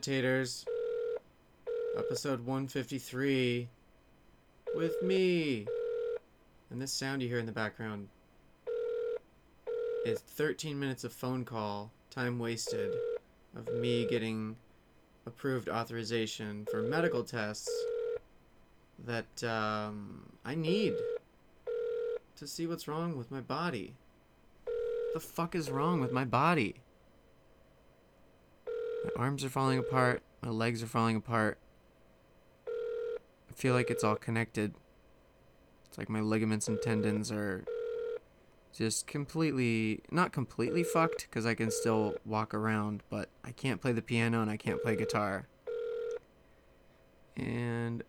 Yamatators. Episode 153. With me. And this sound you hear in the background is 13 minutes of phone call, time wasted, of me getting approved authorization for medical tests that um, I need to see what's wrong with my body. What The fuck is wrong with my body? My arms are falling apart. My legs are falling apart. I feel like it's all connected. It's like my ligaments and tendons are just completely, not completely fucked, because I can still walk around, but I can't play the piano and I can't play guitar. And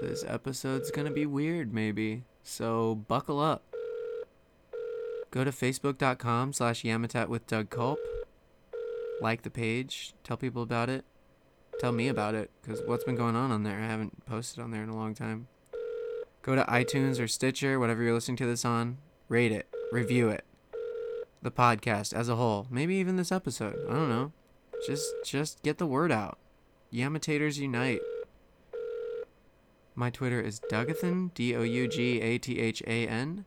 this episode's gonna be weird, maybe. So buckle up. Go to facebook.com slash yamatat with Doug Culp. Like the page. Tell people about it. Tell me about it, because what's been going on on there? I haven't posted on there in a long time. Go to iTunes or Stitcher, whatever you're listening to this on. Rate it. Review it. The podcast as a whole. Maybe even this episode. I don't know. Just just get the word out. Yamatators unite. My Twitter is Dougathan, D O U G A T H A N.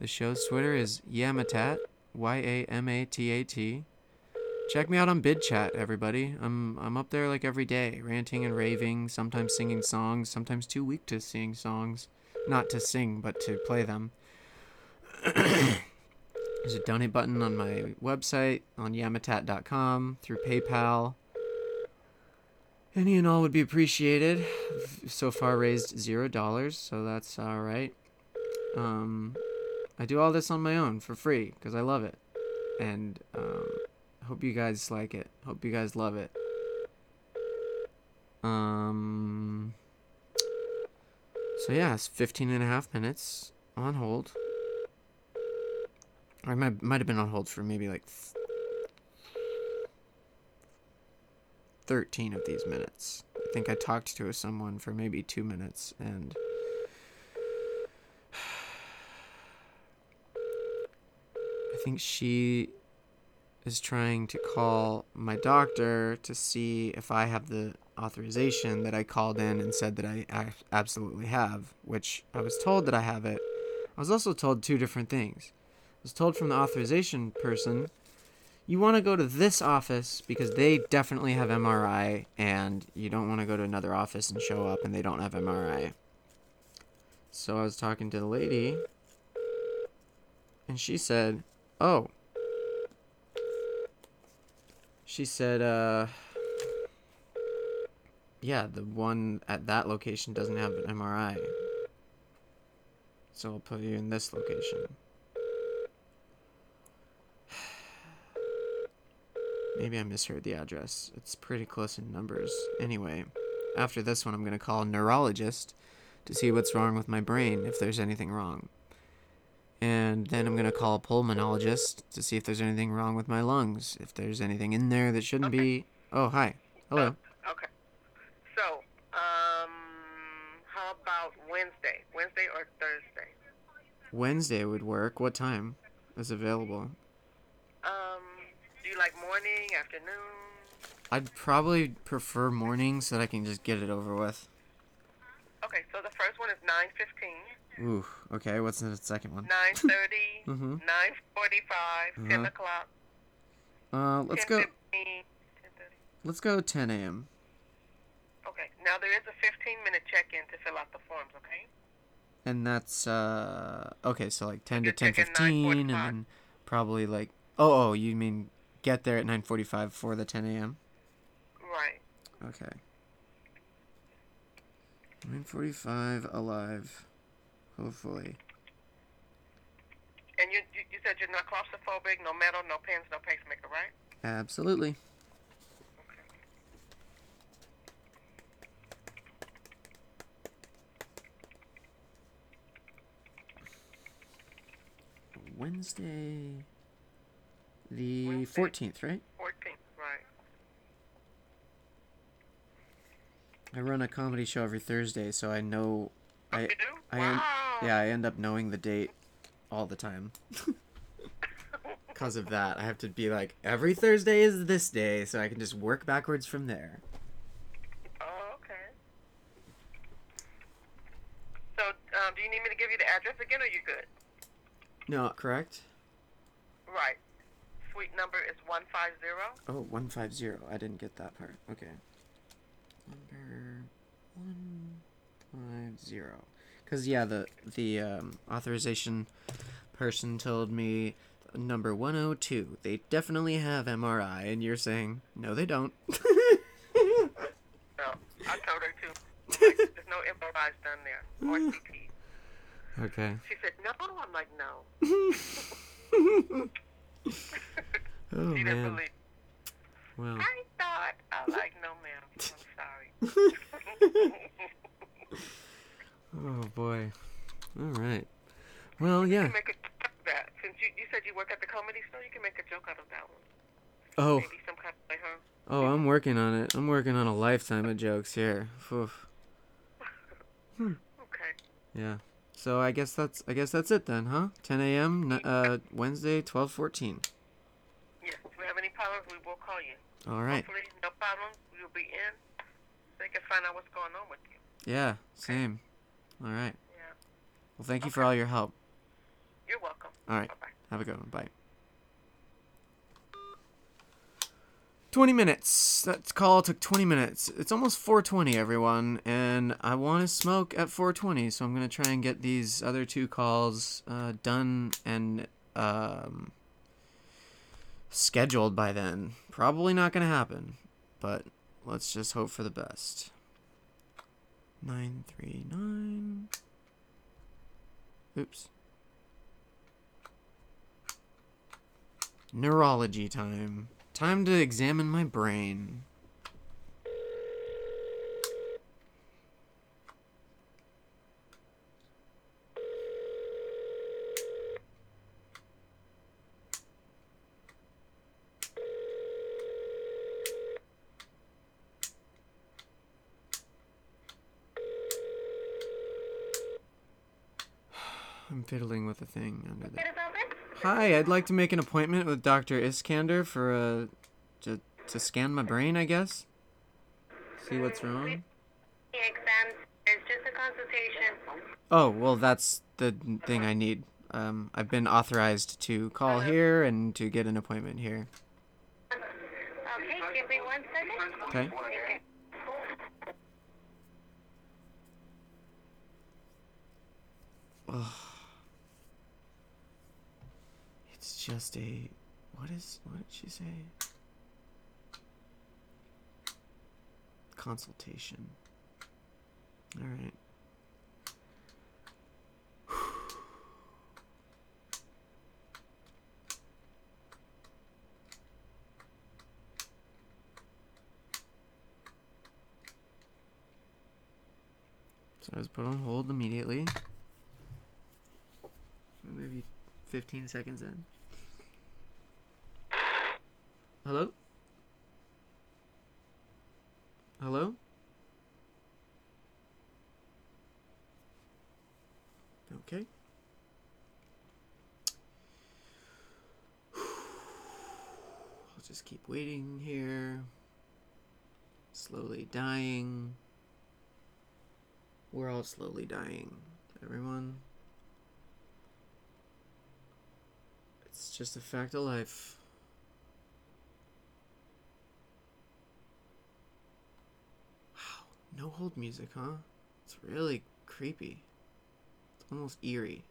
The show's Twitter is Yamatat, Y A M A T A T. Check me out on BidChat, everybody. I'm I'm up there like every day, ranting and raving, sometimes singing songs, sometimes too weak to sing songs. Not to sing, but to play them. There's a donate button on my website, on yamatat.com, through PayPal. Any and all would be appreciated. So far raised zero dollars, so that's all right. Um, I do all this on my own for free because I love it, and um, hope you guys like it. Hope you guys love it. Um. So yeah, it's 15 and a half minutes on hold. I might might have been on hold for maybe like 13 of these minutes. I think I talked to someone for maybe 2 minutes and I think she is trying to call my doctor to see if I have the authorization that I called in and said that I absolutely have, which I was told that I have it. I was also told two different things. I was told from the authorization person, you want to go to this office because they definitely have MRI, and you don't want to go to another office and show up and they don't have MRI. So I was talking to the lady, and she said, Oh. She said, uh, yeah, the one at that location doesn't have an MRI. So I'll put you in this location. Maybe I misheard the address. It's pretty close in numbers. Anyway, after this one, I'm going to call a neurologist to see what's wrong with my brain, if there's anything wrong. And then I'm going to call a pulmonologist to see if there's anything wrong with my lungs, if there's anything in there that shouldn't Okay. be. Oh, hi. Hello. Okay. So, um, how about Wednesday? Wednesday or Thursday? Wednesday would work. What time is available? Um, do you like morning, afternoon? I'd probably prefer morning so that I can just get it over with. Okay, so the first one is 9.15, Ooh, okay. What's the second one? 9.30, Mhm. 9.45, 10 Uh-huh. o'clock, Uh, let's go. 10:15, 10:30. Let's go 10 a.m. Okay, now there is a 15-minute check-in to fill out the forms, okay? And that's uh okay, so like 10 to You're checking 10:15 and then probably like oh, oh, you mean get there at 9:45 for the 10 a.m. Right. Okay. 9:45 alive. Hopefully. And you, you you said you're not claustrophobic, no metal, no pins, no pacemaker, right? Absolutely. Wednesday the. 14th, right? 14th, right. I run a comedy show every Thursday, so I know I you do? I wow. en- yeah, I end up knowing the date all the time. because of that. I have to be like every Thursday is this day, so I can just work backwards from there. Oh, okay. So, um, do you need me to give you the address again, or you good? No, correct? Right. Suite number is one five zero. Oh, 150. I didn't get that part. Okay. Number 150. Cuz yeah, the the um, authorization person told me number 102. They definitely have MRI and you're saying no they don't. No, I told her to. Like, There's no MRIs done there or CT. okay. She said no. I'm like no. Oh she didn't man. believe. Well. I thought. I like no, ma'am. I'm sorry. Oh boy. All right. Well, You yeah. can make a joke out of that. Since you, you said you work at the comedy store, you can make a joke out of that one. Oh, Maybe some kind of like, huh? oh, I'm working on it. I'm working on a lifetime of jokes here. Oof. Okay. Yeah. So I guess that's I guess that's it then, huh? 10 a.m. n- uh Wednesday, 12:14. Yes. If we have any problems, we will call you. All right. Hopefully, no problems. We will be in. You can find out what's going on with you. Yeah. Same. All right. Yeah. Well, thank you for all your help. You're welcome. All right. Bye bye. Have a good one. Bye. 20 minutes. That call took 20 minutes. It's almost 420, everyone, and I want to smoke at 420, so I'm going to try and get these other two calls uh, done and um, scheduled by then. Probably not going to happen, but let's just hope for the best. 939. Oops. Neurology time. Time to examine my brain. Fiddling with a thing under there. Hi, I'd like to make an appointment with Dr. Iskander for a to to scan my brain, I guess. See what's wrong. exams. It's just a consultation. Oh, well, that's the thing I need. Um, I've been authorized to call here and to get an appointment here. Okay, give me one second. Okay. Ugh. It's just a. What is. What did she say? Consultation. Alright. So I was put on hold immediately. Maybe 15 seconds in. Hello? Hello? Okay. I'll just keep waiting here. Slowly dying. We're all slowly dying. Everyone. It's just a fact of life. Wow. No hold music, huh? It's really creepy. It's almost eerie.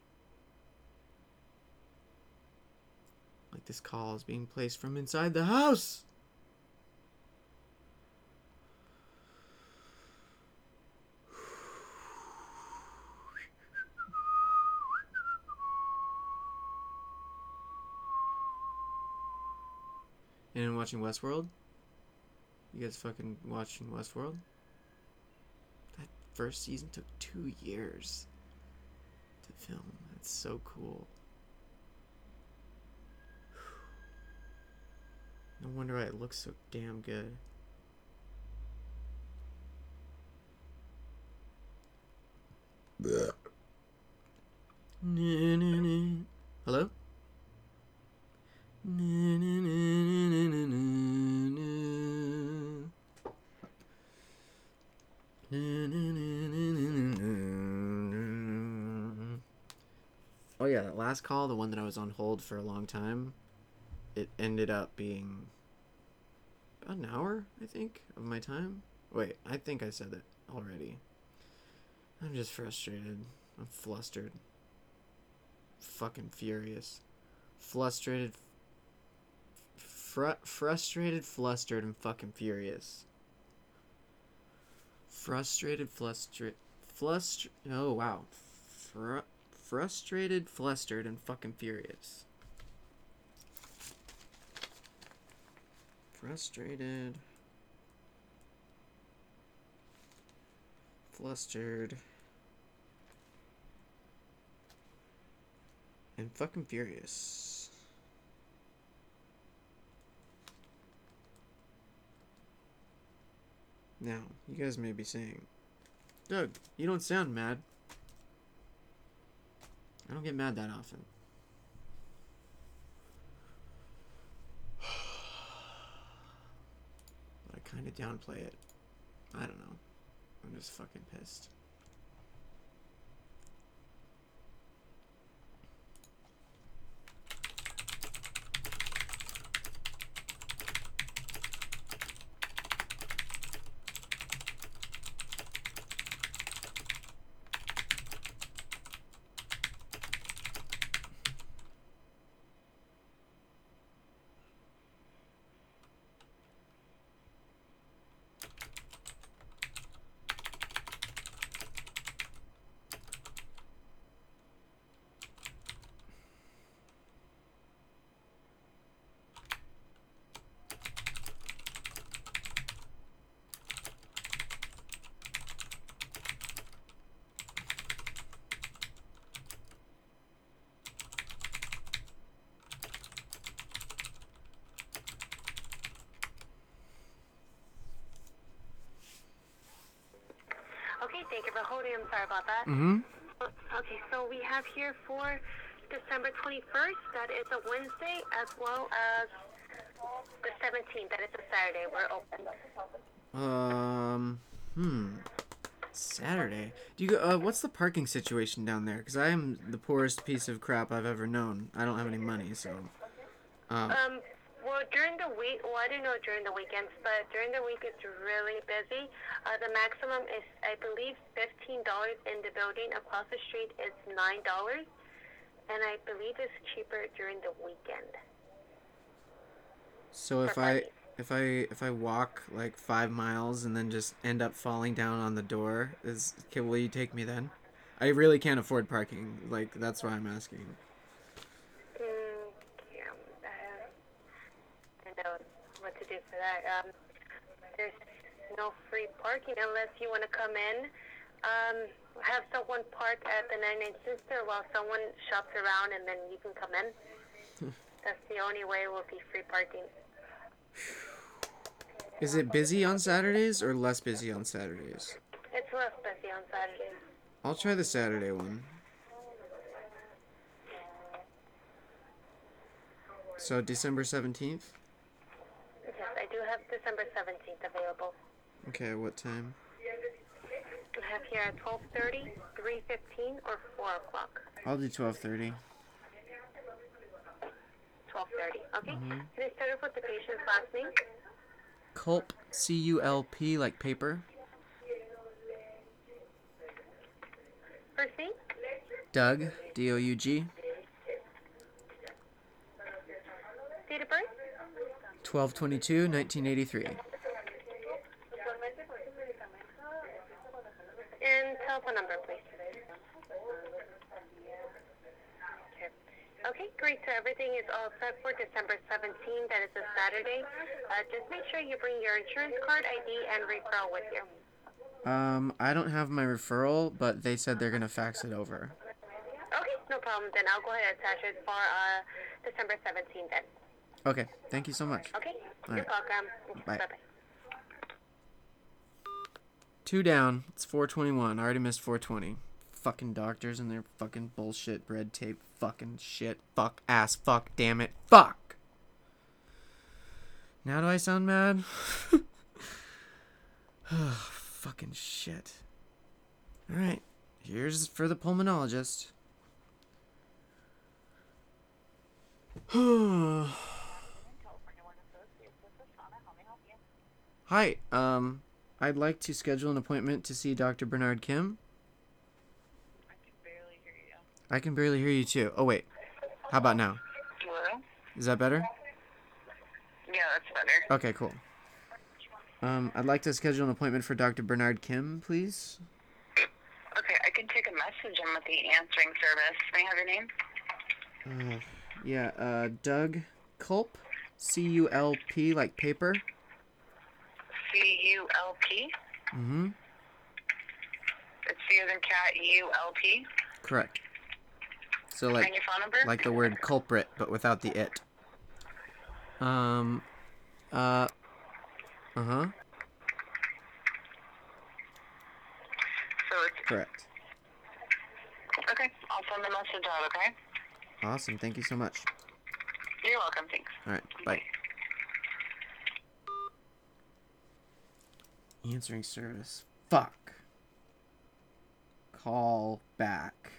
Like this call is being placed from inside the house. Watching Westworld? You guys fucking watching Westworld? That first season took two years to film. That's so cool. No wonder why it looks so damn good. Na, na, na. Hello? last call, the one that I was on hold for a long time, it ended up being about an hour, I think, of my time. Wait, I think I said it already. I'm just frustrated. I'm flustered. Fucking furious. Frustrated. Fr- frustrated, flustered, and fucking furious. Frustrated, flustered. Flust. Oh, wow. Fr- frustrated, flustered, and fucking furious. Frustrated. Flustered. And fucking furious. Now, you guys may be saying, Doug, you don't sound mad. I don't get mad that often. But I kind of downplay it. I don't know. I'm just fucking pissed. You for holding. I'm sorry about that. Mm-hmm. Okay, so we have here for December 21st, that is a Wednesday, as well as the 17th, that is a Saturday. We're open. Um, hmm. Saturday. Do you go, uh, what's the parking situation down there? Because I am the poorest piece of crap I've ever known. I don't have any money, so. Um, Um, well, during the week, well, I don't know during the weekends, but during the week it's really busy. Uh, the maximum is, I believe, $15 in the building. Across the street, it's $9. And I believe it's cheaper during the weekend. so if I if I if I walk like five miles and then just end up falling down on the door, is can, will you take me then? I really can't afford parking. Like that's why I'm asking. Mm, yeah, I know what to do for that. Um, there's no free parking unless you want to come in. Um, have someone park at the 99 Sister while someone shops around, and then you can come in. That's the only way will be free parking. Is it busy on Saturdays or less busy on Saturdays? It's less busy on Saturdays. I'll try the Saturday one. So December 17th? Yes, I do have December 17th available. Okay, what time? I have here at 12:30, 3:15, or 4 o'clock. I'll do 12:30. 12:30. Okay. Mm-hmm. Can I start off with the patient's last name? Culp, C U L P like paper. First name? Doug, D O U G. Date of birth? 1222 1983. And telephone number, please. Okay. Great. So everything is all set for December 17th. That is a Saturday. Uh, just make sure you bring your insurance card, ID, and referral with you. Um, I don't have my referral, but they said they're gonna fax it over. Okay, no problem. Then I'll go ahead and attach it for uh, December 17th then. Okay, thank you so much. Okay? All You're right. welcome. Bye. Bye-bye. Two down. It's 421. I already missed 420. Fucking doctors and their fucking bullshit red tape. Fucking shit. Fuck ass. Fuck damn it. Fuck. Now do I sound mad? fucking shit. Alright. Here's for the pulmonologist. Hi, um, I'd like to schedule an appointment to see Dr. Bernard Kim. I can barely hear you. I can barely hear you too. Oh, wait. How about now? Hello? Is that better? Yeah, that's better. Okay, cool. Um, I'd like to schedule an appointment for Dr. Bernard Kim, please. Okay, I can take a message in with the answering service. May I have your name? Uh, yeah, uh, Doug Culp. C U L P, like paper. C U L P. Mm hmm. It's C as in cat, U L P. Correct. So, like, your phone number? like the word culprit, but without the it. Um, uh, uh huh. So it's Correct. okay. I'll send the message out. Okay. Awesome. Thank you so much. You're welcome. Thanks. All right. Bye. Answering service. Fuck. Call back.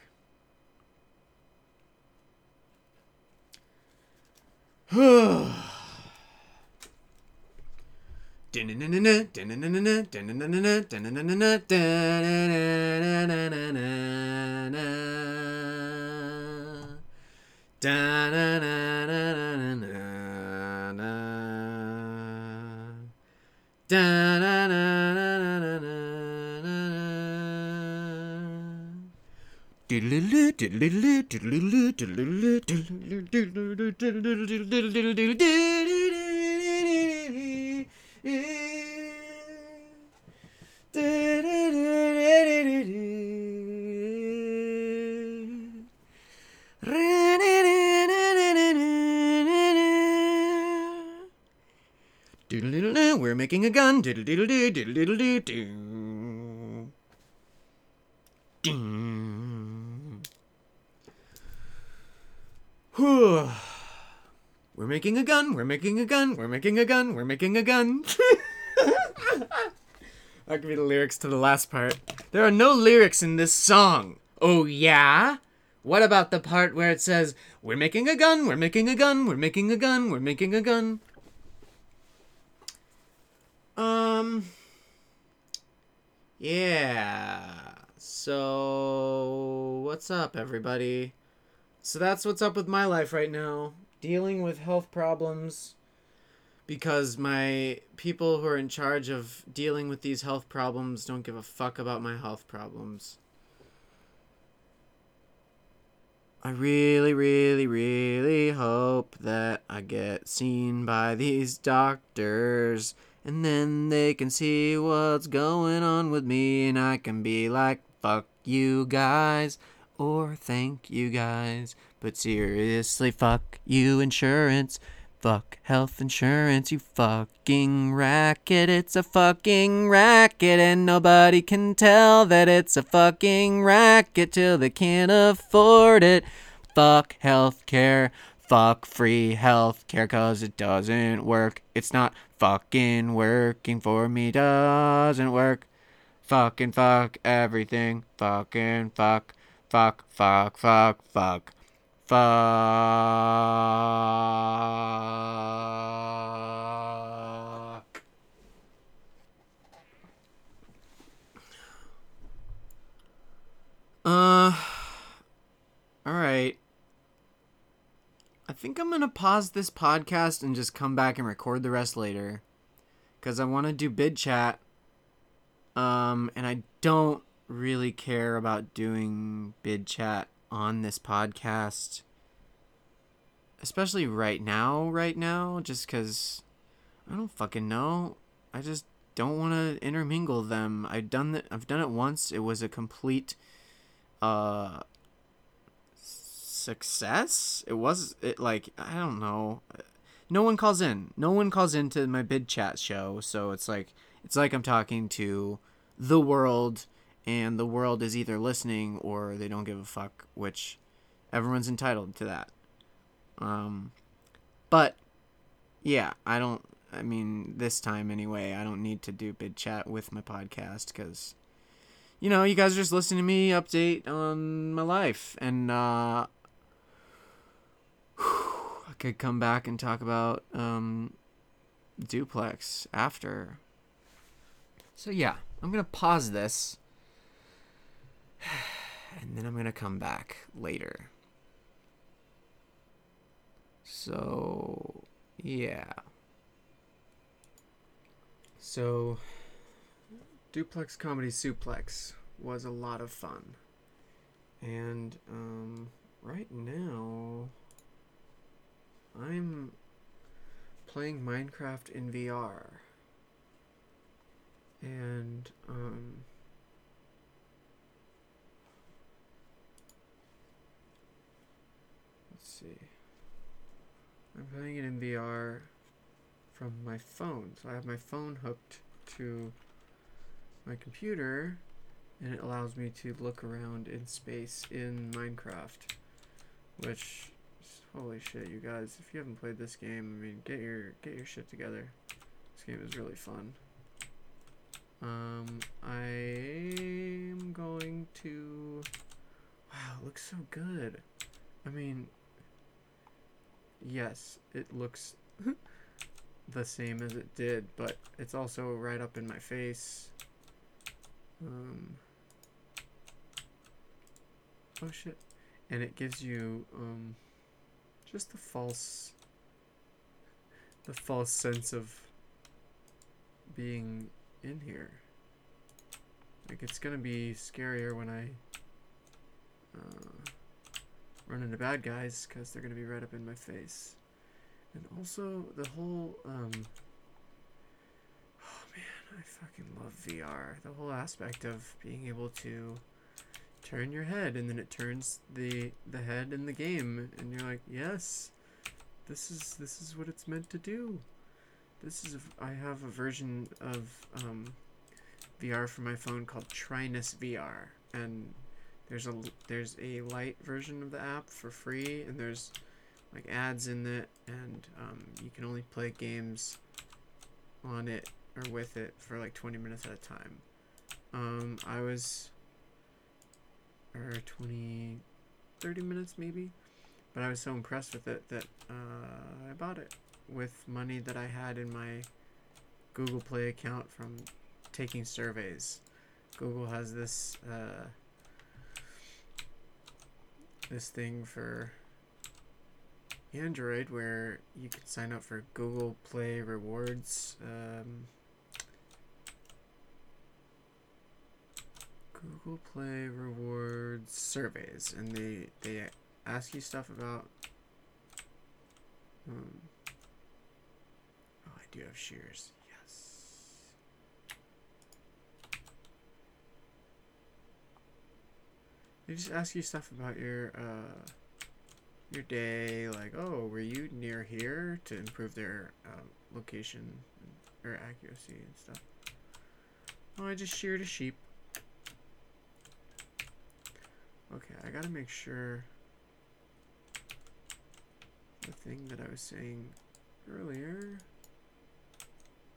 We're making a gun. Whew. We're making a gun. We're making a gun. We're making a gun. We're making a gun. that could be the lyrics to the last part. There are no lyrics in this song. Oh, yeah? What about the part where it says, We're making a gun, we're making a gun, we're making a gun, we're making a gun? Um. Yeah. So, what's up, everybody? So, that's what's up with my life right now. Dealing with health problems because my people who are in charge of dealing with these health problems don't give a fuck about my health problems. I really, really, really hope that I get seen by these doctors and then they can see what's going on with me and I can be like, fuck you guys or thank you guys. But seriously, fuck you, insurance. Fuck health insurance, you fucking racket. It's a fucking racket, and nobody can tell that it's a fucking racket till they can't afford it. Fuck healthcare. Fuck free healthcare, cause it doesn't work. It's not fucking working for me, doesn't work. Fucking fuck everything. Fucking fuck. Fuck, fuck, fuck, fuck. Fuck. Uh. Alright. I think I'm gonna pause this podcast and just come back and record the rest later. Because I want to do bid chat. Um, and I don't really care about doing bid chat on this podcast. Especially right now, right now, just because I don't fucking know. I just don't want to intermingle them. I've done that. I've done it once. It was a complete uh success. It was it like I don't know. No one calls in. No one calls into my bid chat show, so it's like it's like I'm talking to the world and the world is either listening or they don't give a fuck, which everyone's entitled to that. Um but yeah, I don't I mean this time anyway, I don't need to do bid chat with my podcast cuz you know, you guys are just listening to me update on my life and uh could come back and talk about um, duplex after. So yeah, I'm gonna pause this, and then I'm gonna come back later. So yeah. So duplex comedy suplex was a lot of fun, and um, right now I'm playing Minecraft in VR. And um see. I'm playing it in VR from my phone. So I have my phone hooked to my computer and it allows me to look around in space in Minecraft, which Holy shit, you guys! If you haven't played this game, I mean, get your get your shit together. This game is really fun. Um, I'm going to. Wow, looks so good. I mean, yes, it looks the same as it did, but it's also right up in my face. Um. Oh shit. And it gives you, um, just the false the false sense of being in here. Like it's gonna be scarier when I uh, run into bad guys because they're gonna be right up in my face. And also the whole um oh man, I fucking love VR. The whole aspect of being able to turn your head and then it turns the the head in the game and you're like yes this is this is what it's meant to do this is a, I have a version of um, VR for my phone called Trinus VR and there's a there's a light version of the app for free and there's like ads in it and um, you can only play games on it or with it for like 20 minutes at a time um, I was or 20, 30 minutes maybe. But I was so impressed with it that uh, I bought it with money that I had in my Google Play account from taking surveys. Google has this uh, this thing for Android where you can sign up for Google Play rewards. Um, Google Play rewards surveys, and they they ask you stuff about. Um, oh, I do have shears. Yes. They just ask you stuff about your uh, your day, like, oh, were you near here to improve their uh, location or accuracy and stuff. Oh, I just sheared a sheep. Okay, I gotta make sure the thing that I was saying earlier.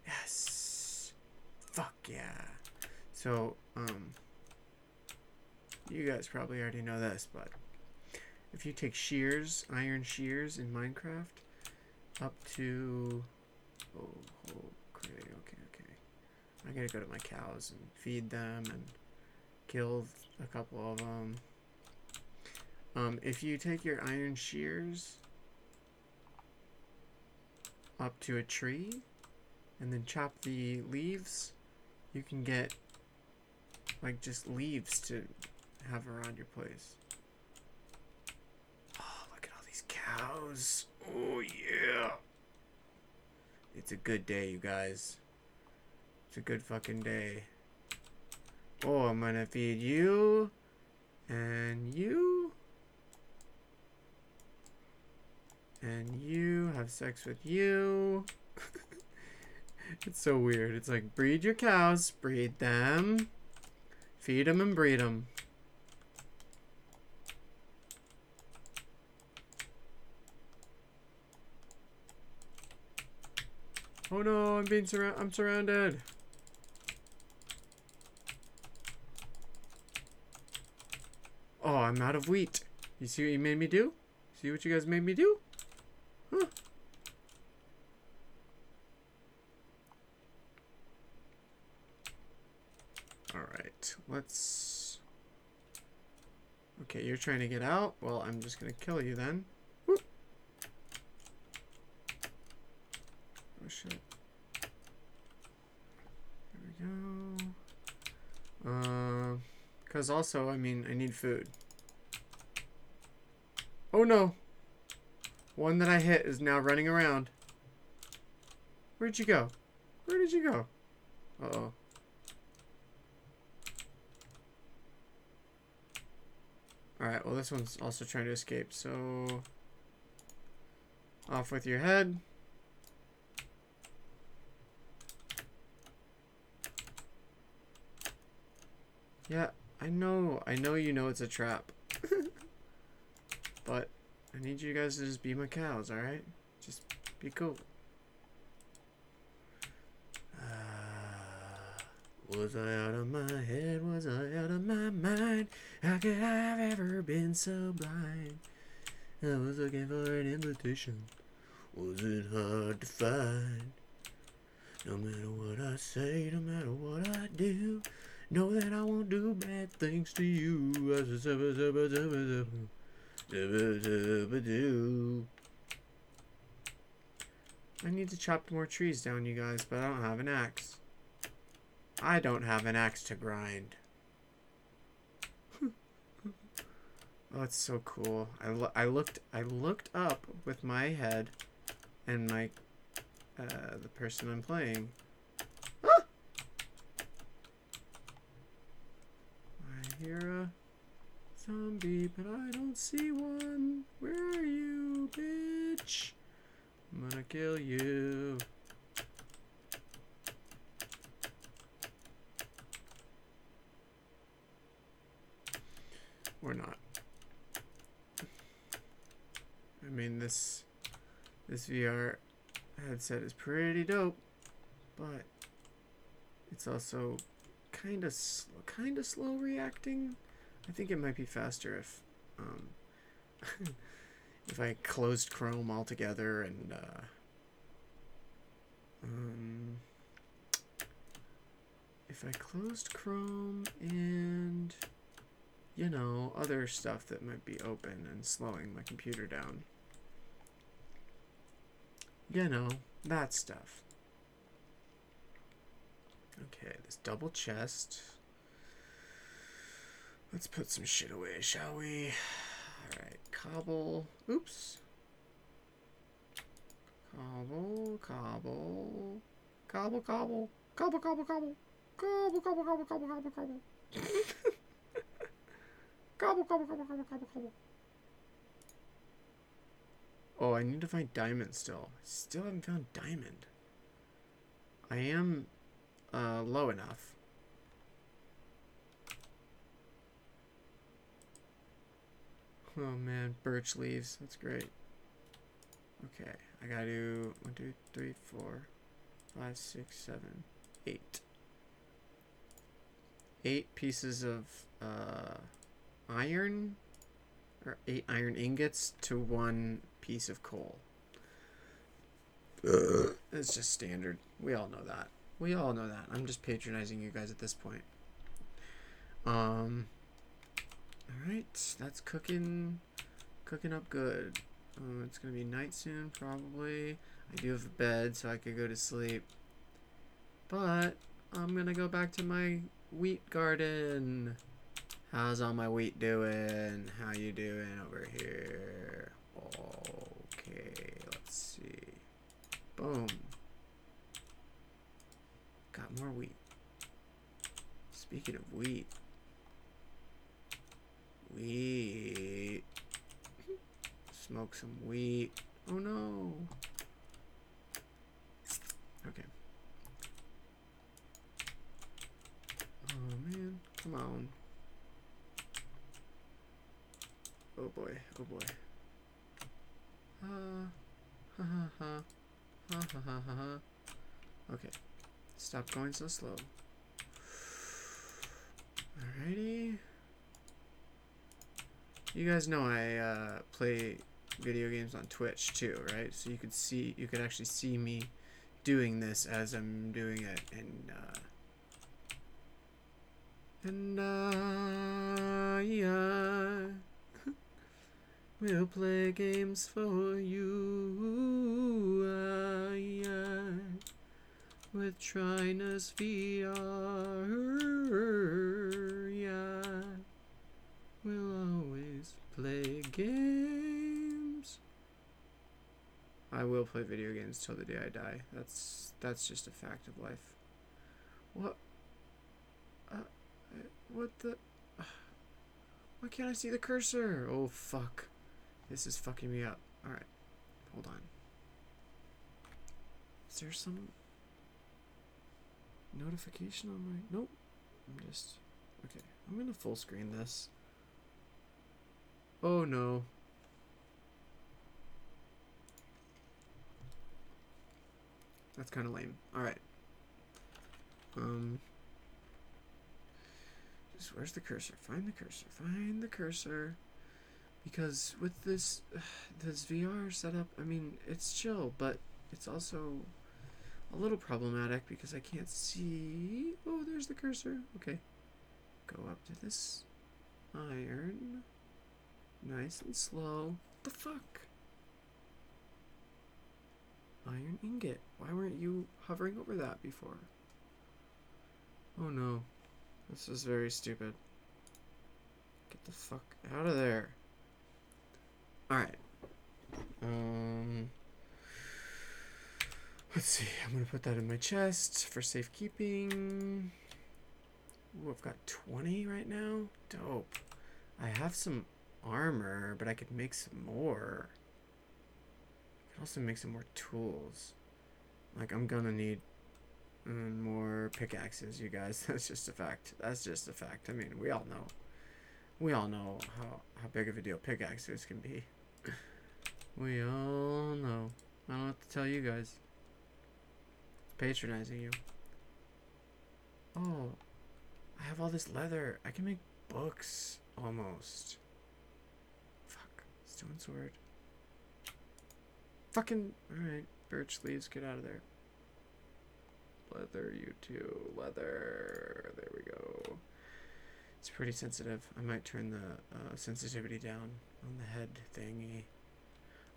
Yes! Fuck yeah! So, um, you guys probably already know this, but if you take shears, iron shears in Minecraft, up to. Oh, okay, okay, okay. I gotta go to my cows and feed them and kill a couple of them. Um, if you take your iron shears up to a tree and then chop the leaves, you can get like just leaves to have around your place. Oh, look at all these cows. Oh, yeah. It's a good day, you guys. It's a good fucking day. Oh, I'm gonna feed you. And you. and you have sex with you. it's so weird. It's like breed your cows, breed them, feed them and breed them. Oh no, I'm being surrounded. I'm surrounded. Oh, I'm out of wheat. You see what you made me do? See what you guys made me do? Huh. Alright, let's... Okay, you're trying to get out? Well, I'm just gonna kill you then. Whoop. Oh shit. There we go. Uh, cause also, I mean, I need food. Oh no! One that I hit is now running around. Where'd you go? Where did you go? Uh oh. Alright, well, this one's also trying to escape, so. Off with your head. Yeah, I know. I know you know it's a trap. but I need you guys to just be my cows, alright? Just be cool. Ah, was I out of my head? Was I out of my mind? How could I have ever been so blind? I was looking for an invitation. Was it hard to find? No matter what I say, no matter what I do, know that I won't do bad things to you. I need to chop more trees down, you guys, but I don't have an axe. I don't have an axe to grind. oh, it's so cool. I, lo- I looked I looked up with my head and my uh, the person I'm playing. Ah! I hear a zombie, but I don't see one. Where are you, bitch? I'm gonna kill you. Or not. I mean, this this VR headset is pretty dope, but it's also kind of kind of slow reacting. I think it might be faster if um, if I closed Chrome altogether and uh, um, if I closed Chrome and you know other stuff that might be open and slowing my computer down. You know, that stuff. Okay, this double chest. Let's put some shit away, shall we? Alright, cobble. Oops. Cobble, cobble. Cobble, cobble. Cobble, cobble, cobble. Cobble, cobble, cobble, cobble, cobble, cobble. Cobble, cobble, cobble, cobble, cobble, cobble. Oh, I need to find diamond still. Still haven't found diamond. I am uh, low enough. Oh man, birch leaves. That's great. Okay, I gotta do one, two, three, four, five, six, seven, eight. Eight pieces of uh, iron, or eight iron ingots to one piece of coal. It's just standard. We all know that. We all know that. I'm just patronizing you guys at this point. Um. All right, that's cooking, cooking up good. Uh, it's gonna be night soon, probably. I do have a bed, so I could go to sleep. But I'm gonna go back to my wheat garden. How's all my wheat doing? How you doing over here? Okay, let's see. Boom. Got more wheat. Speaking of wheat. Wheat. Smoke some wheat. Oh no. Okay. Oh man, come on. Oh boy, oh boy. Ha ha ha ha ha ha ha ha. Okay. Stop going so slow. Alrighty. You guys know I uh, play video games on Twitch too, right? So you could see, you could actually see me doing this as I'm doing it, and uh, and I, I will play games for you. I, with Trinus VR, yeah, we'll always play games. I will play video games till the day I die. That's that's just a fact of life. What? Uh, what the? Why can't I see the cursor? Oh fuck! This is fucking me up. All right, hold on. Is there some notification on my? Nope. I'm just okay. I'm gonna full screen this. Oh no. That's kind of lame. All right. Um. Just where's the cursor? Find the cursor. Find the cursor. Because with this this VR setup, I mean, it's chill, but it's also a little problematic because I can't see. Oh, there's the cursor. Okay. Go up to this iron. Nice and slow. the fuck? Iron ingot. Why weren't you hovering over that before? Oh no. This is very stupid. Get the fuck out of there. Alright. Um. Let's see. I'm gonna put that in my chest for safekeeping. Ooh, I've got 20 right now. Dope. I have some armor, but I could make some more. I could also make some more tools. Like, I'm gonna need mm, more pickaxes, you guys. That's just a fact. That's just a fact. I mean, we all know. We all know how, how big of a deal pickaxes can be. We all know. I don't have to tell you guys. Patronizing you. Oh, I have all this leather. I can make books almost. Fuck. Stone sword. Fucking. Alright. Birch leaves. Get out of there. Leather, you too. Leather. There we go. It's pretty sensitive. I might turn the uh, sensitivity down on the head thingy.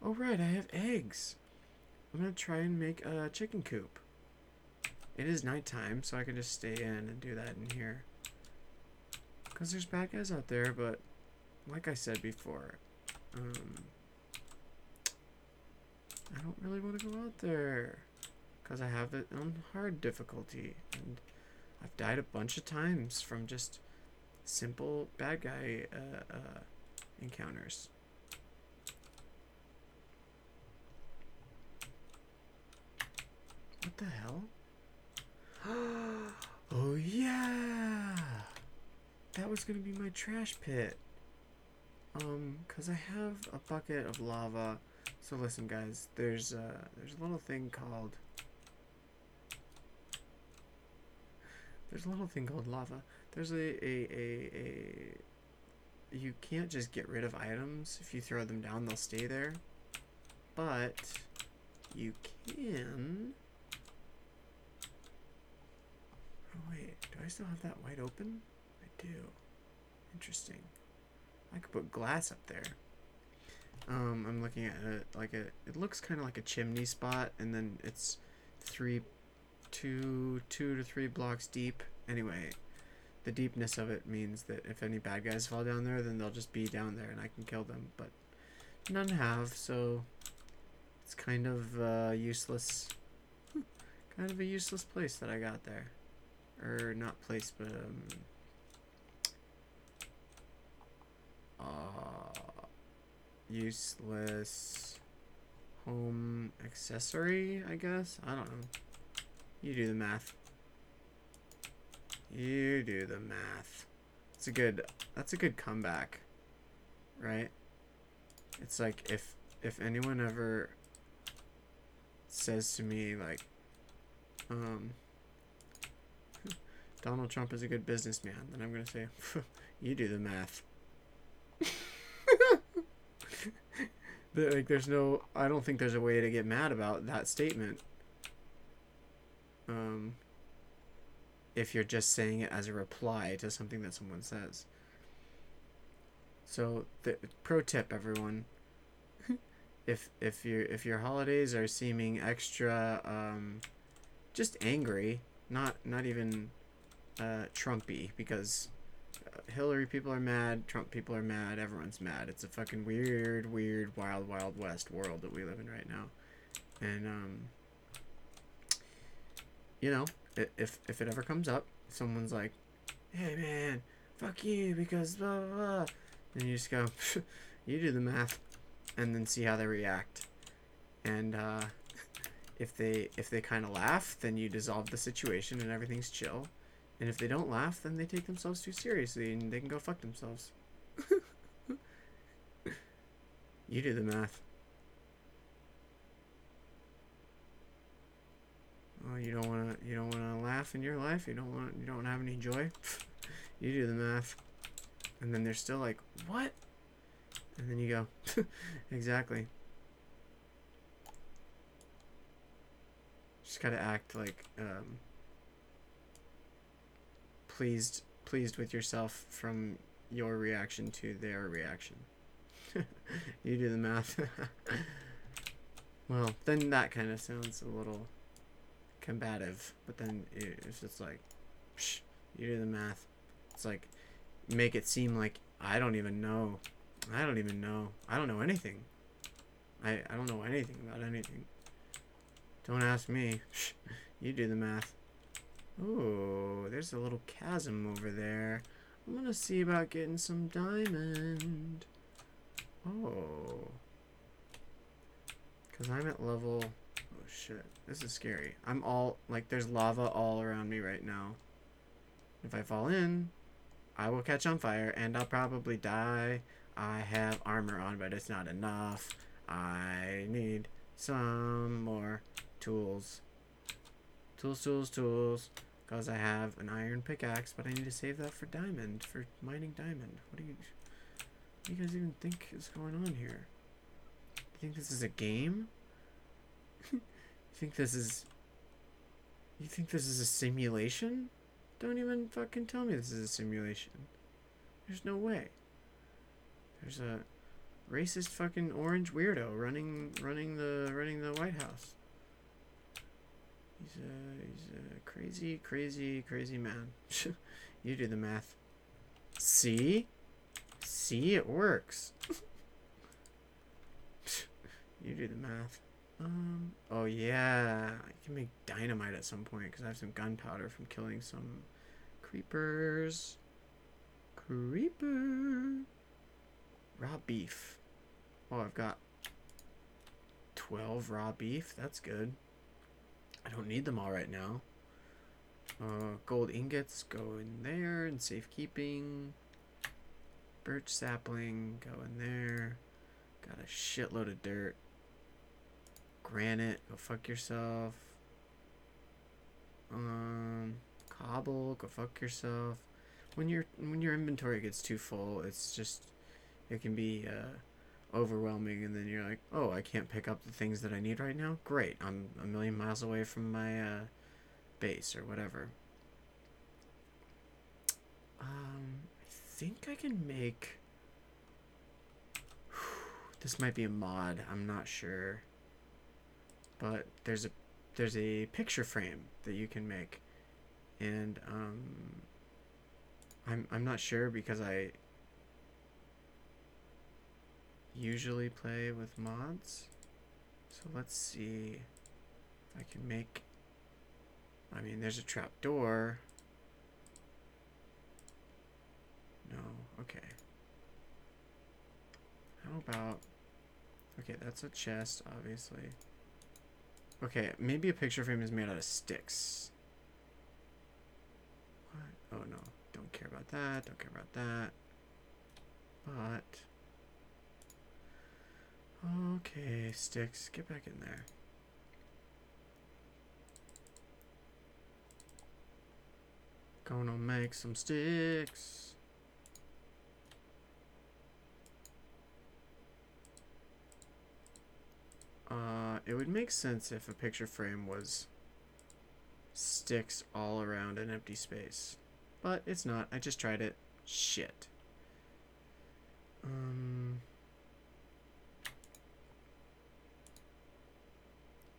Oh, right. I have eggs. I'm gonna try and make a chicken coop. It is nighttime, so I can just stay in and do that in here. Because there's bad guys out there, but like I said before, um, I don't really want to go out there. Because I have it on hard difficulty. And I've died a bunch of times from just simple bad guy uh, uh, encounters. What the hell? oh yeah! That was gonna be my trash pit. Um, cause I have a bucket of lava. So listen, guys. There's a there's a little thing called there's a little thing called lava. There's a a a, a you can't just get rid of items. If you throw them down, they'll stay there. But you can. Oh wait, do I still have that wide open? I do. Interesting. I could put glass up there. Um, I'm looking at it like a. It looks kind of like a chimney spot, and then it's three, two, two to three blocks deep. Anyway, the deepness of it means that if any bad guys fall down there, then they'll just be down there, and I can kill them. But none have, so it's kind of uh, useless. kind of a useless place that I got there, or not place, but um. Uh, useless home accessory, I guess. I don't know. You do the math. You do the math. It's a good that's a good comeback. Right? It's like if if anyone ever says to me like um Donald Trump is a good businessman, then I'm going to say you do the math. The- like there's no I don't think there's a way to get mad about that statement. Um if you're just saying it as a reply to something that someone says. So the pro tip everyone if if your if your holidays are seeming extra um just angry, not not even uh Trumpy because uh, Hillary people are mad, Trump people are mad, everyone's mad. It's a fucking weird, weird, wild, wild west world that we live in right now. And um you know, if if it ever comes up, someone's like, "Hey man, fuck you because blah blah,", blah. and you just go, "You do the math," and then see how they react. And uh, if they if they kind of laugh, then you dissolve the situation and everything's chill. And if they don't laugh, then they take themselves too seriously and they can go fuck themselves. you do the math. Oh, you don't want to you don't want to laugh in your life? You don't want you don't have any joy? you do the math. And then they're still like, "What?" And then you go, "Exactly." Just got to act like um pleased pleased with yourself from your reaction to their reaction. you do the math. well, then that kind of sounds a little combative, but then it- it's like, psh, you do the math. It's like, make it seem like I don't even know. I don't even know. I don't know anything. I, I don't know anything about anything. Don't ask me. Psh, you do the math. Ooh, there's a little chasm over there. I'm gonna see about getting some diamond. Oh. Because I'm at level. Oh shit. This is scary. I'm all. Like, there's lava all around me right now. If I fall in, I will catch on fire and I'll probably die. I have armor on, but it's not enough. I need some more tools. Tools, tools, tools. Because I have an iron pickaxe, but I need to save that for diamond, for mining diamond. What do you, what do you guys even think is going on here? You think this is a game? you think this is. You think this is a simulation? Don't even fucking tell me this is a simulation. There's no way. There's a racist fucking orange weirdo running running the running the White House. He's a he's a crazy, crazy, crazy man. you do the math. See? See, it works. you do the math. Um. Oh yeah, I can make dynamite at some point because I have some gunpowder from killing some creepers. Creeper. Raw beef. Oh, I've got twelve raw beef. That's good. I don't need them all right now. Uh, gold ingots go in there in safekeeping. Birch sapling go in there. Got a shitload of dirt. Granite, go fuck yourself. Um, cobble, go fuck yourself. When your when your inventory gets too full, it's just it can be uh, overwhelming, and then you're like, oh, I can't pick up the things that I need right now. Great, I'm a million miles away from my uh, base or whatever. Um, I think I can make. This might be a mod. I'm not sure. But there's a there's a picture frame that you can make, and um. I'm I'm not sure because I usually play with mods. So let's see if I can make I mean there's a trap door. No, okay. How about Okay, that's a chest, obviously. Okay, maybe a picture frame is made out of sticks. What? Oh no, don't care about that, don't care about that. But Okay, sticks, get back in there. Gonna make some sticks. Uh, it would make sense if a picture frame was sticks all around an empty space. But it's not. I just tried it. Shit. Um.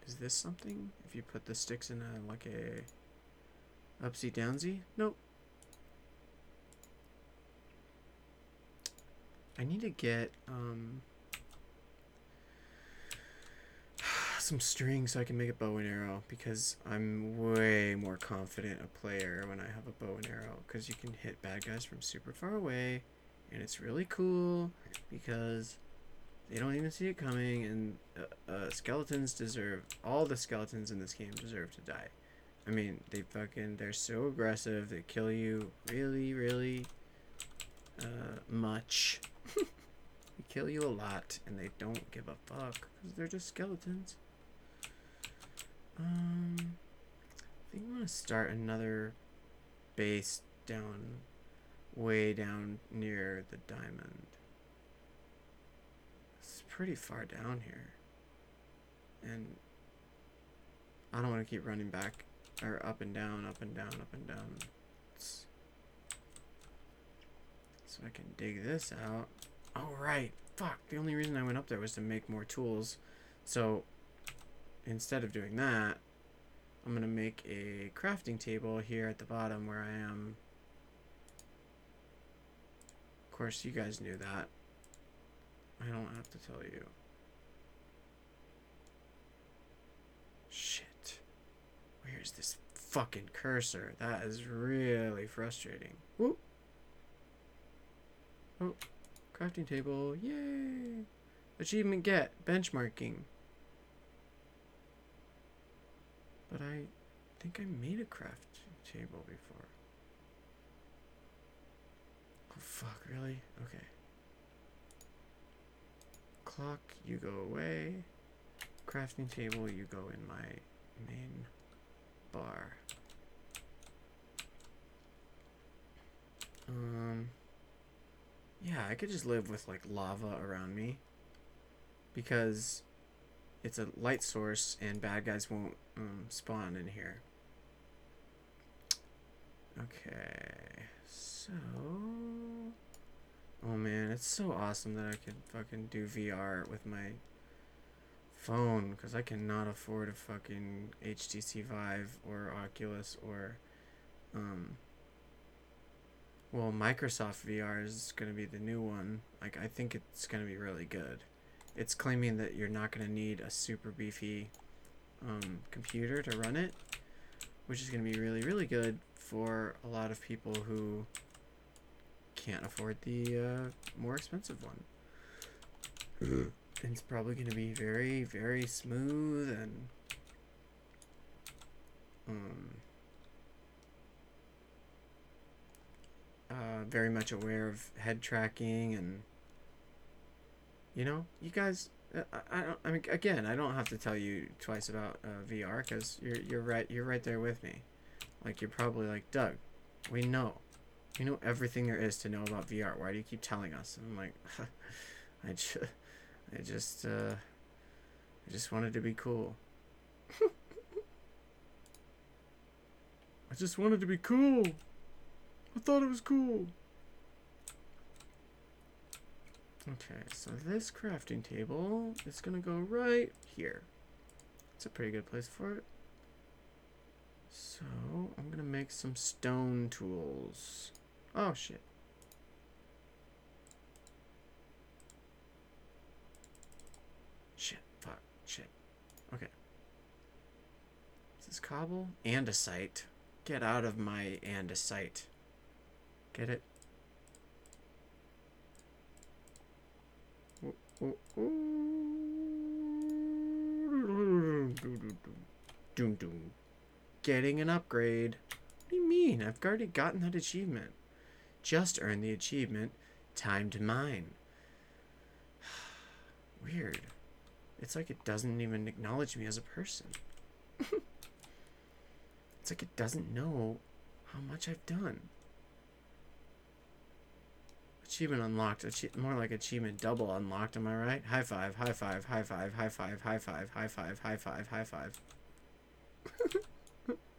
Is this something? If you put the sticks in a like a upsy downsy? Nope. I need to get um some string so I can make a bow and arrow because I'm way more confident a player when I have a bow and arrow because you can hit bad guys from super far away and it's really cool because they don't even see it coming and uh, uh, skeletons deserve all the skeletons in this game deserve to die. I mean, they fucking they're so aggressive. They kill you really, really uh, much. they kill you a lot, and they don't give a fuck because they're just skeletons. Um, I think I'm gonna start another base down, way down near the diamond. Pretty far down here, and I don't want to keep running back or up and down, up and down, up and down. It's, so I can dig this out. Oh right, fuck. The only reason I went up there was to make more tools. So instead of doing that, I'm gonna make a crafting table here at the bottom where I am. Of course, you guys knew that. I don't have to tell you. Shit. Where's this fucking cursor? That is really frustrating. Whoop. Oh, crafting table. Yay. Achievement get. Benchmarking. But I think I made a crafting table before. Oh, fuck, really? Okay. Clock, you go away. Crafting table, you go in my main bar. Um, yeah, I could just live with like lava around me because it's a light source and bad guys won't um, spawn in here. Okay, so. Oh man, it's so awesome that I can fucking do VR with my phone because I cannot afford a fucking HTC Vive or Oculus or, um, well, Microsoft VR is going to be the new one. Like, I think it's going to be really good. It's claiming that you're not going to need a super beefy um, computer to run it, which is going to be really, really good for a lot of people who can't afford the uh, more expensive one. and it's probably going to be very, very smooth and um, uh, very much aware of head tracking and you know, you guys. Uh, I, I don't. I mean, again, I don't have to tell you twice about uh, VR because you're you're right. You're right there with me. Like you're probably like Doug. We know. We know everything there is to know about VR. Why do you keep telling us? And I'm like, I just, I just, uh, I just wanted to be cool. I just wanted to be cool. I thought it was cool. Okay, so this crafting table is gonna go right here. It's a pretty good place for it. So, I'm gonna make some stone tools. Oh, shit. Shit, fuck, shit. Okay. Is this cobble? Andesite. Get out of my andesite. Get it? Doom doom. Getting an upgrade. What do you mean? I've already gotten that achievement just earned the achievement Time to Mine. Weird. It's like it doesn't even acknowledge me as a person. it's like it doesn't know how much I've done. Achievement unlocked. Achie- more like achievement double unlocked, am I right? High five, high five, high five, high five, high five, high five, high five, high five.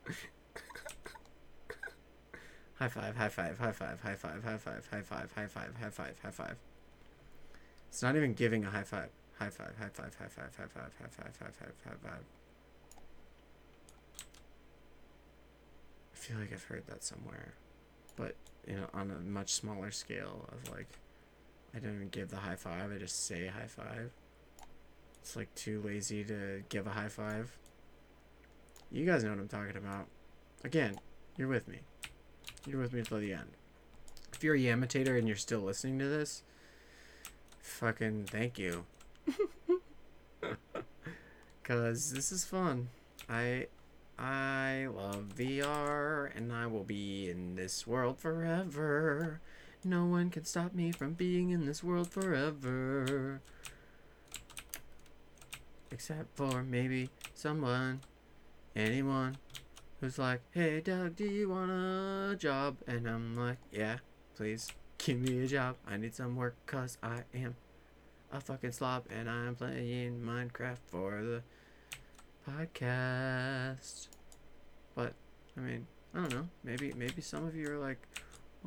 High five, high five, high five, high five, high five, high five, high five, high five, high five. It's not even giving a high five. High five, high five, high five, high five, high five, high five, high five. I feel like I've heard that somewhere. But, you know, on a much smaller scale of like I don't even give the high five, I just say high five. It's like too lazy to give a high five. You guys know what I'm talking about. Again, you're with me. You're with me till the end. If you're a Yamatator and you're still listening to this, fucking thank you. Cause this is fun. I I love VR and I will be in this world forever. No one can stop me from being in this world forever. Except for maybe someone, anyone who's like, hey Doug, do you want a job? And I'm like, yeah, please give me a job. I need some work because I am a fucking slob and I'm playing Minecraft for the podcast. But, I mean, I don't know. Maybe, maybe some of you are like,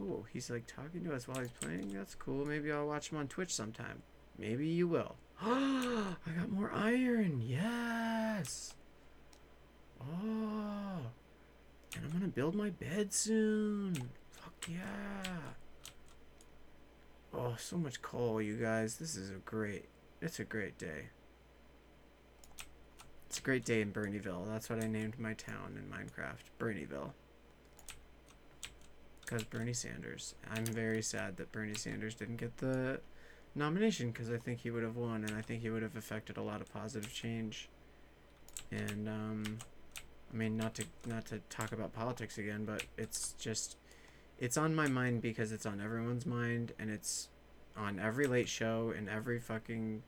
oh, he's like talking to us while he's playing. That's cool. Maybe I'll watch him on Twitch sometime. Maybe you will. I got more iron. Yes. Oh. And I'm gonna build my bed soon. Fuck yeah. Oh, so much coal, you guys. This is a great. It's a great day. It's a great day in Bernieville. That's what I named my town in Minecraft. Bernieville. Because Bernie Sanders. I'm very sad that Bernie Sanders didn't get the nomination because I think he would have won and I think he would have affected a lot of positive change. And um I mean not to not to talk about politics again, but it's just it's on my mind because it's on everyone's mind and it's on every late show and every fucking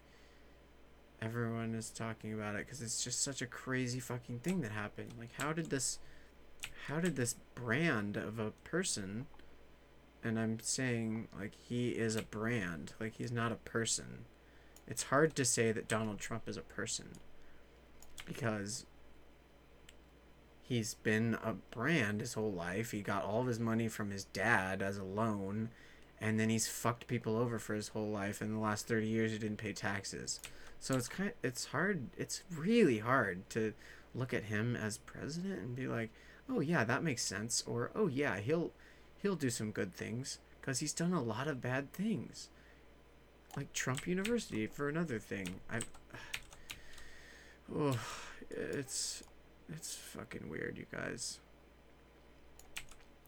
everyone is talking about it because it's just such a crazy fucking thing that happened. Like how did this how did this brand of a person and I'm saying like he is a brand, like he's not a person. It's hard to say that Donald Trump is a person because he's been a brand his whole life. He got all of his money from his dad as a loan and then he's fucked people over for his whole life in the last 30 years he didn't pay taxes. So it's kind it's hard it's really hard to look at him as president and be like, "Oh yeah, that makes sense," or "Oh yeah, he'll he'll do some good things because he's done a lot of bad things." Like Trump University for another thing. I Oh, it's it's fucking weird, you guys.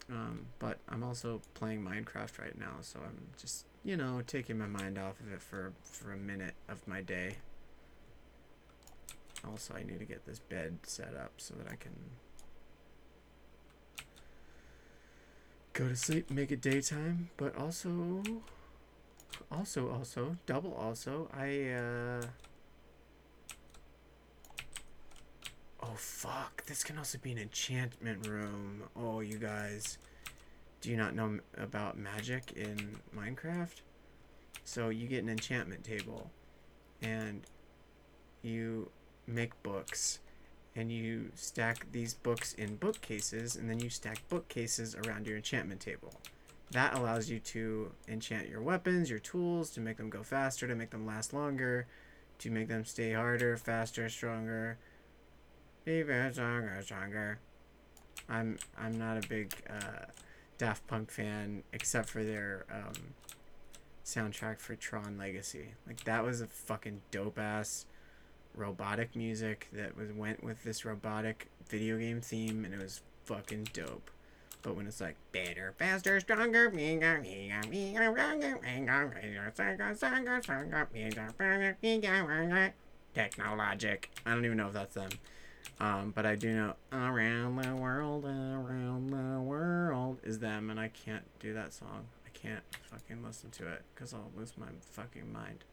Um, but I'm also playing Minecraft right now, so I'm just, you know, taking my mind off of it for for a minute of my day. Also, I need to get this bed set up so that I can go to sleep, make it daytime, but also also also double also I uh Oh fuck, this can also be an enchantment room. Oh, you guys. Do you not know about magic in Minecraft? So you get an enchantment table and you make books and you stack these books in bookcases and then you stack bookcases around your enchantment table. That allows you to enchant your weapons, your tools, to make them go faster, to make them last longer, to make them stay harder, faster, stronger, even stronger, stronger. I'm I'm not a big uh, Daft Punk fan except for their um, soundtrack for Tron Legacy. Like that was a fucking dope ass robotic music that was went with this robotic video game theme and it was fucking dope. But when it's like better, faster, stronger, bigger, bigger, bigger, stronger, bigger, stronger, stronger, stronger, bigger, bigger, bigger, Technologic. I don't even know if that's them. Um, but I do know around the world, around the world is them, and I can't do that song. I can't fucking listen to it because I'll lose my fucking mind.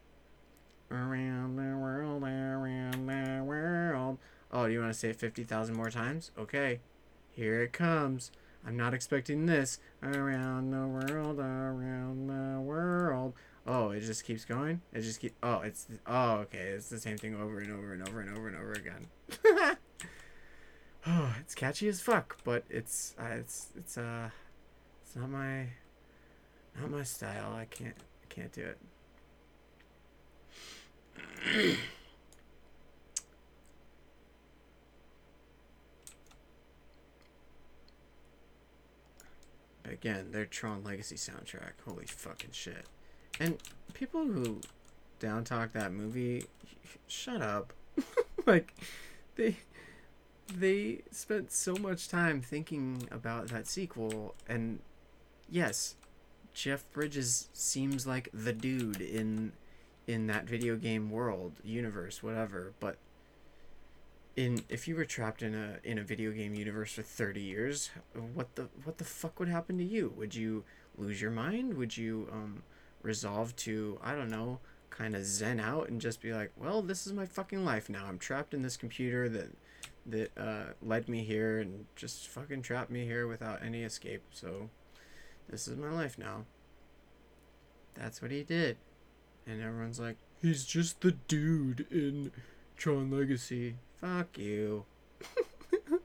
Around the world, around the world. Oh, do you want to say it 50,000 more times? Okay. Here it comes. I'm not expecting this. Around the world, around the world. Oh, it just keeps going. It just keep. Oh, it's. Oh, okay. It's the same thing over and over and over and over and over again. it's catchy as fuck, but it's. Uh, it's. It's. Uh. It's not my. Not my style. I can't. I can't do it. Again, their Tron Legacy soundtrack. Holy fucking shit. And people who down talk that movie, shut up. like they they spent so much time thinking about that sequel and yes, Jeff Bridges seems like the dude in in that video game world, universe, whatever, but in if you were trapped in a in a video game universe for 30 years, what the what the fuck would happen to you? Would you lose your mind? Would you um resolve to I don't know, kind of zen out and just be like, "Well, this is my fucking life now. I'm trapped in this computer that that uh, led me here and just fucking trapped me here without any escape. So this is my life now." That's what he did. And everyone's like, "He's just the dude in Tron Legacy." Fuck you.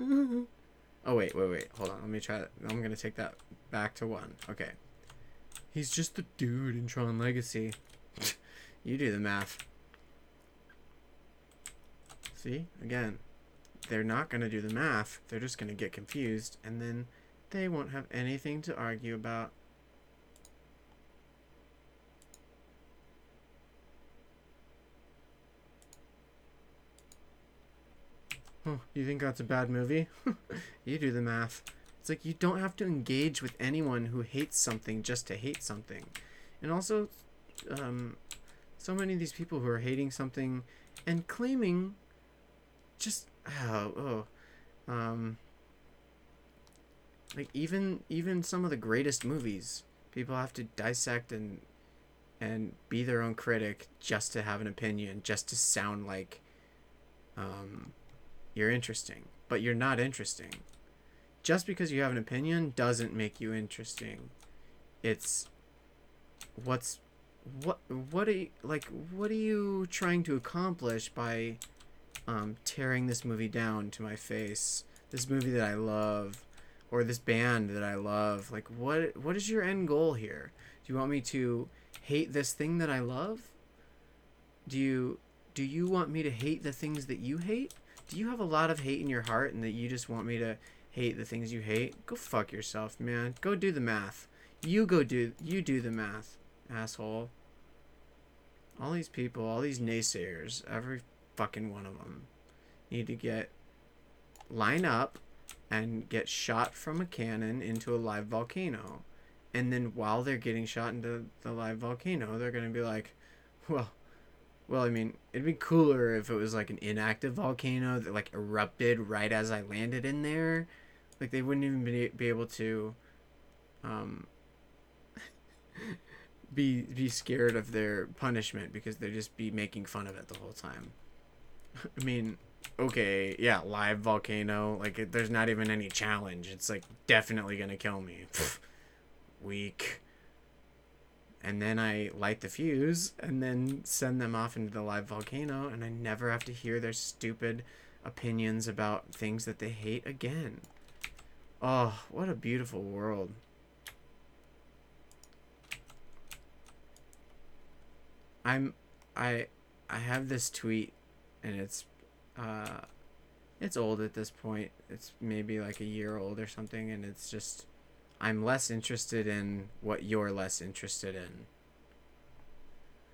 oh wait, wait, wait. Hold on. Let me try that. I'm gonna take that back to one. Okay. He's just the dude in Tron Legacy. you do the math. See? Again, they're not gonna do the math. They're just gonna get confused, and then they won't have anything to argue about. Oh, you think that's a bad movie? you do the math. It's like you don't have to engage with anyone who hates something just to hate something. And also, um, so many of these people who are hating something and claiming just oh, oh um like even even some of the greatest movies people have to dissect and and be their own critic just to have an opinion just to sound like um you're interesting, but you're not interesting. Just because you have an opinion doesn't make you interesting. It's what's what what are you like what are you trying to accomplish by um tearing this movie down to my face? This movie that I love or this band that I love. Like what what is your end goal here? Do you want me to hate this thing that I love? Do you do you want me to hate the things that you hate? do you have a lot of hate in your heart and that you just want me to hate the things you hate? Go fuck yourself, man. Go do the math. You go do you do the math, asshole. All these people, all these naysayers, every fucking one of them need to get line up and get shot from a cannon into a live volcano. And then while they're getting shot into the live volcano, they're going to be like, well, well, I mean, it'd be cooler if it was like an inactive volcano that like erupted right as I landed in there. Like they wouldn't even be, be able to um be be scared of their punishment because they'd just be making fun of it the whole time. I mean, okay, yeah, live volcano, like it, there's not even any challenge. It's like definitely to kill me. Weak and then I light the fuse and then send them off into the live volcano and I never have to hear their stupid opinions about things that they hate again. Oh, what a beautiful world. I'm I I have this tweet and it's uh it's old at this point. It's maybe like a year old or something and it's just I'm less interested in what you're less interested in.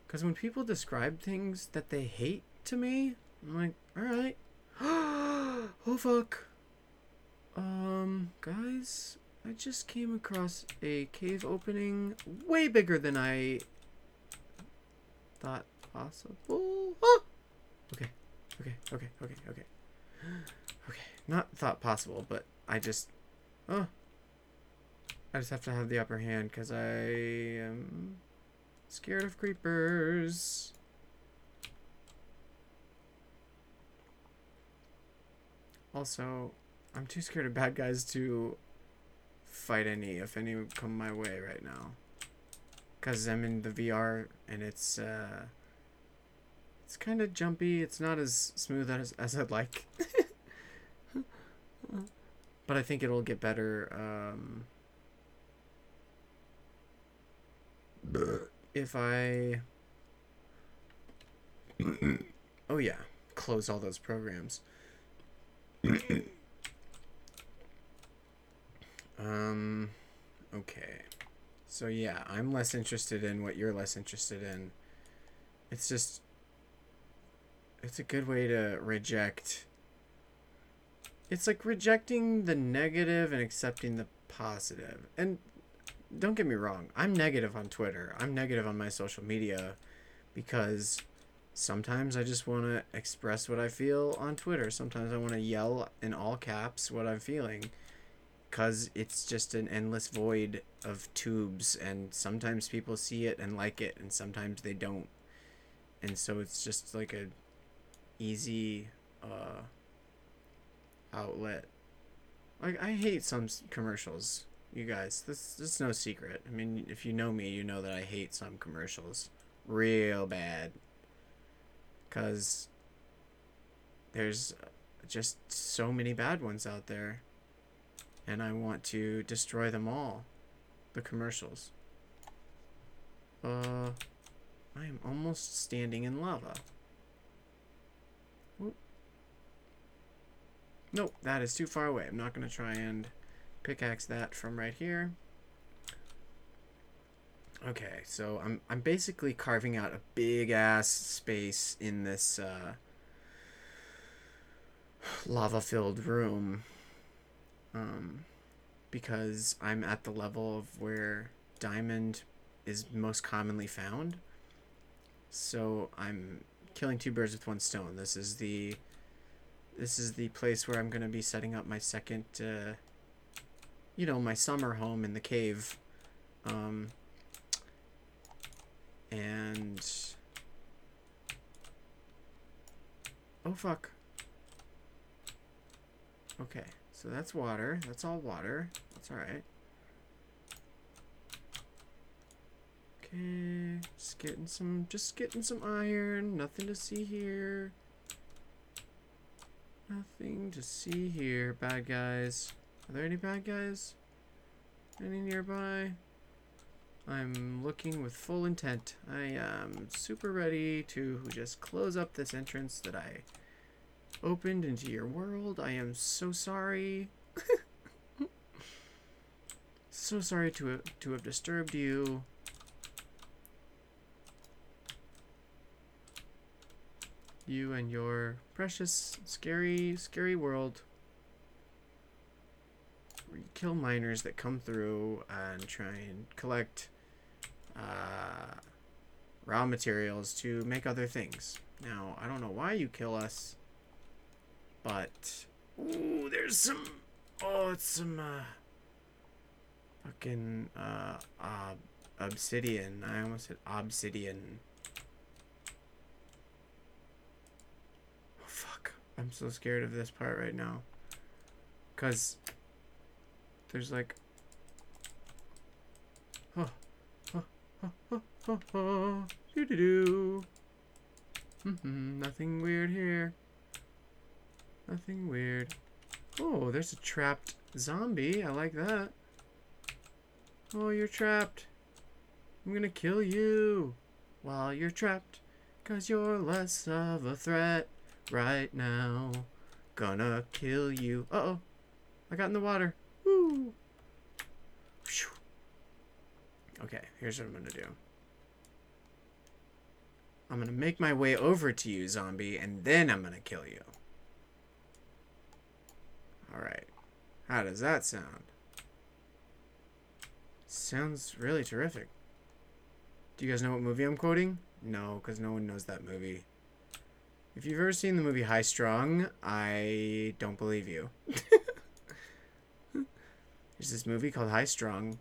Because when people describe things that they hate to me, I'm like, alright. oh fuck. Um, guys, I just came across a cave opening way bigger than I thought possible. Okay, okay, okay, okay, okay. Okay, not thought possible, but I just. Oh, I just have to have the upper hand because I am scared of creepers. Also, I'm too scared of bad guys to fight any if any come my way right now. Cause I'm in the VR and it's uh it's kind of jumpy. It's not as smooth as as I'd like. but I think it'll get better um if I Oh yeah, close all those programs. um okay. So yeah, I'm less interested in what you're less interested in. It's just it's a good way to reject it's like rejecting the negative and accepting the positive. And don't get me wrong, I'm negative on Twitter. I'm negative on my social media because sometimes I just want to express what I feel on Twitter. Sometimes I want to yell in all caps what I'm feeling because it's just an endless void of tubes and sometimes people see it and like it and sometimes they don't. And so it's just like a easy uh outlet. Like I hate some commercials, you guys. This this is no secret. I mean, if you know me, you know that I hate some commercials real bad. Cuz there's just so many bad ones out there. And I want to destroy them all. The commercials. Uh I am almost standing in lava. Nope, that is too far away. I'm not going to try and pickaxe that from right here. Okay, so I'm I'm basically carving out a big ass space in this uh, lava filled room. Um, because I'm at the level of where diamond is most commonly found. So I'm killing two birds with one stone. This is the this is the place where I'm gonna be setting up my second, uh, you know, my summer home in the cave. Um, and oh fuck. Okay, so that's water. That's all water. That's all right. Okay, just getting some, just getting some iron. Nothing to see here. Nothing to see here, bad guys. Are there any bad guys? Any nearby? I'm looking with full intent. I am super ready to just close up this entrance that I opened into your world. I am so sorry. so sorry to to have disturbed you. You and your precious, scary, scary world. Where you kill miners that come through and try and collect uh, raw materials to make other things. Now, I don't know why you kill us, but ooh, there's some. Oh, it's some uh, fucking uh, uh, obsidian. I almost said obsidian. Oh fuck! I'm so scared of this part right now. Cause there's like. Oh, oh, oh, oh, oh, nothing weird here. Nothing weird. Oh, there's a trapped zombie. I like that. Oh, you're trapped. I'm gonna kill you while you're trapped. Cause you're less of a threat right now. Gonna kill you. Uh oh. I got in the water. Woo. Okay, here's what I'm gonna do. I'm gonna make my way over to you, zombie, and then I'm gonna kill you. Alright. How does that sound? Sounds really terrific. Do you guys know what movie I'm quoting? No, because no one knows that movie. If you've ever seen the movie High Strung, I don't believe you. There's this movie called High Strung,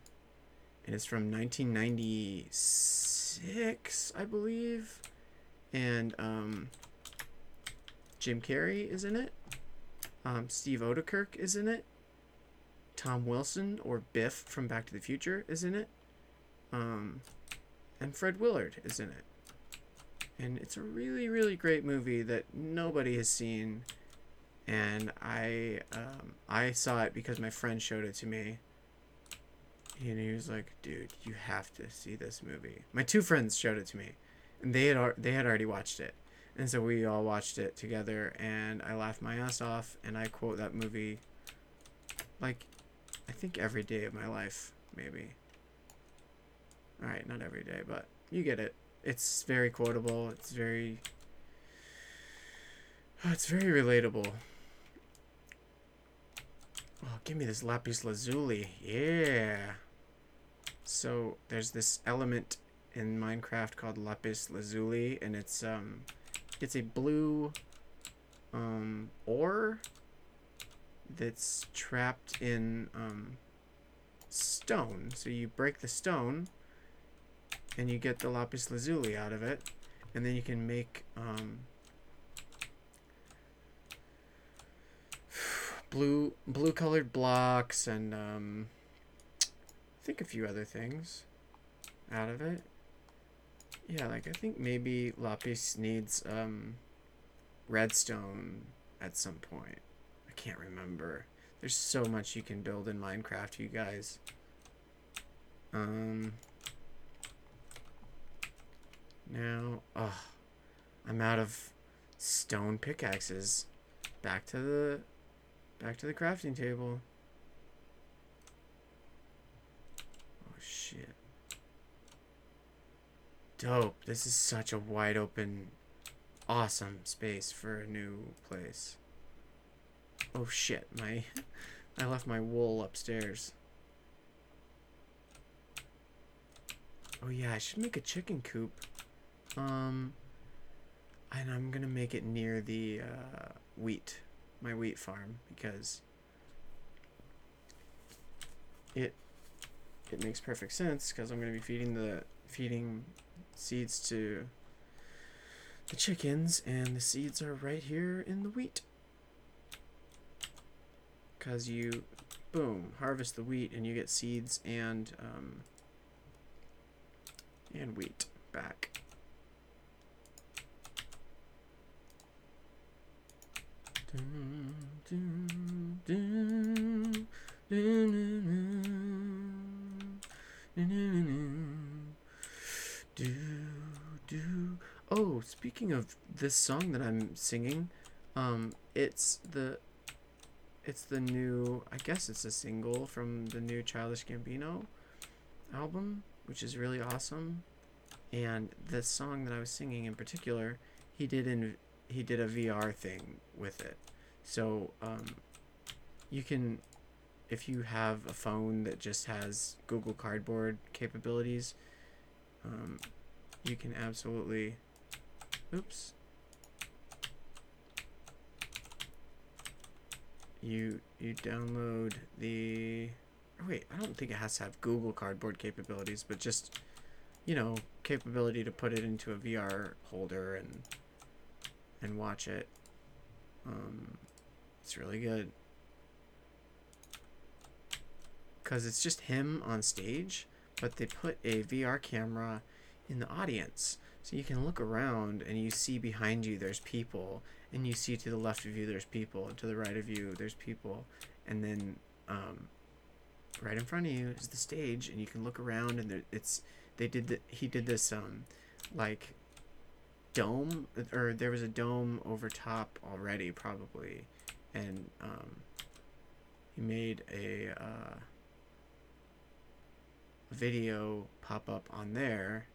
and it's from 1996, I believe. And um, Jim Carrey is in it. Um, Steve Oedekerk is in it. Tom Wilson or Biff from Back to the Future is in it. Um, and Fred Willard is in it. And it's a really, really great movie that nobody has seen. And I, um, I saw it because my friend showed it to me. And he was like, "Dude, you have to see this movie." My two friends showed it to me, and they had they had already watched it, and so we all watched it together. And I laughed my ass off, and I quote that movie, like, I think every day of my life, maybe. All right, not every day, but you get it. It's very quotable. It's very. It's very relatable. Oh, give me this lapis lazuli. Yeah. So there's this element in Minecraft called lapis lazuli, and it's um, it's a blue um ore that's trapped in um stone. So you break the stone, and you get the lapis lazuli out of it, and then you can make um blue blue colored blocks and um I think a few other things out of it. Yeah, like I think maybe lapis needs um redstone at some point. I can't remember. There's so much you can build in Minecraft, you guys. Um now, oh, I'm out of stone pickaxes. Back to the back to the crafting table. Oh shit. Dope. This is such a wide open awesome space for a new place. Oh shit, my I left my wool upstairs. Oh yeah, I should make a chicken coop. Um and I'm gonna make it near the uh, wheat, my wheat farm, because it it makes perfect sense because I'm gonna be feeding the feeding seeds to the chickens, and the seeds are right here in the wheat. Cause you, boom, harvest the wheat and you get seeds and um, and wheat back. Oh, speaking of this song that I'm singing, um, it's the it's the new I guess it's a single from the new Childish Gambino album, which is really awesome. And the song that I was singing in particular, he did in he did a VR thing with it. So um, you can, if you have a phone that just has Google Cardboard capabilities, um, you can absolutely. Oops. You you download the. Oh wait, I don't think it has to have Google Cardboard capabilities, but just, you know, capability to put it into a VR holder and and watch it. Um, it's really good. Because it's just him on stage, but they put a VR camera in the audience. So you can look around and you see behind you there's people, and you see to the left of you there's people, and to the right of you there's people, and then um, right in front of you is the stage, and you can look around and there, it's they did the, he did this um like dome or there was a dome over top already probably. And um, he made a uh, video pop up on there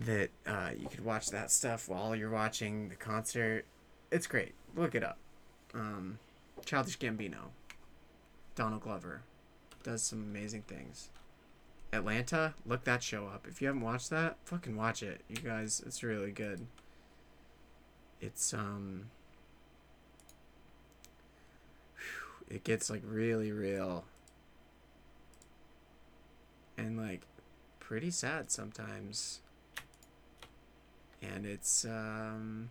that uh, you could watch that stuff while you're watching the concert. It's great. Look it up. Um, childish gambino. Donald glover. Does some amazing things Atlanta, look that show up. If you haven't watched that, fucking watch it. You guys, it's really good. It's um it gets like really real. And like pretty sad sometimes. And it's um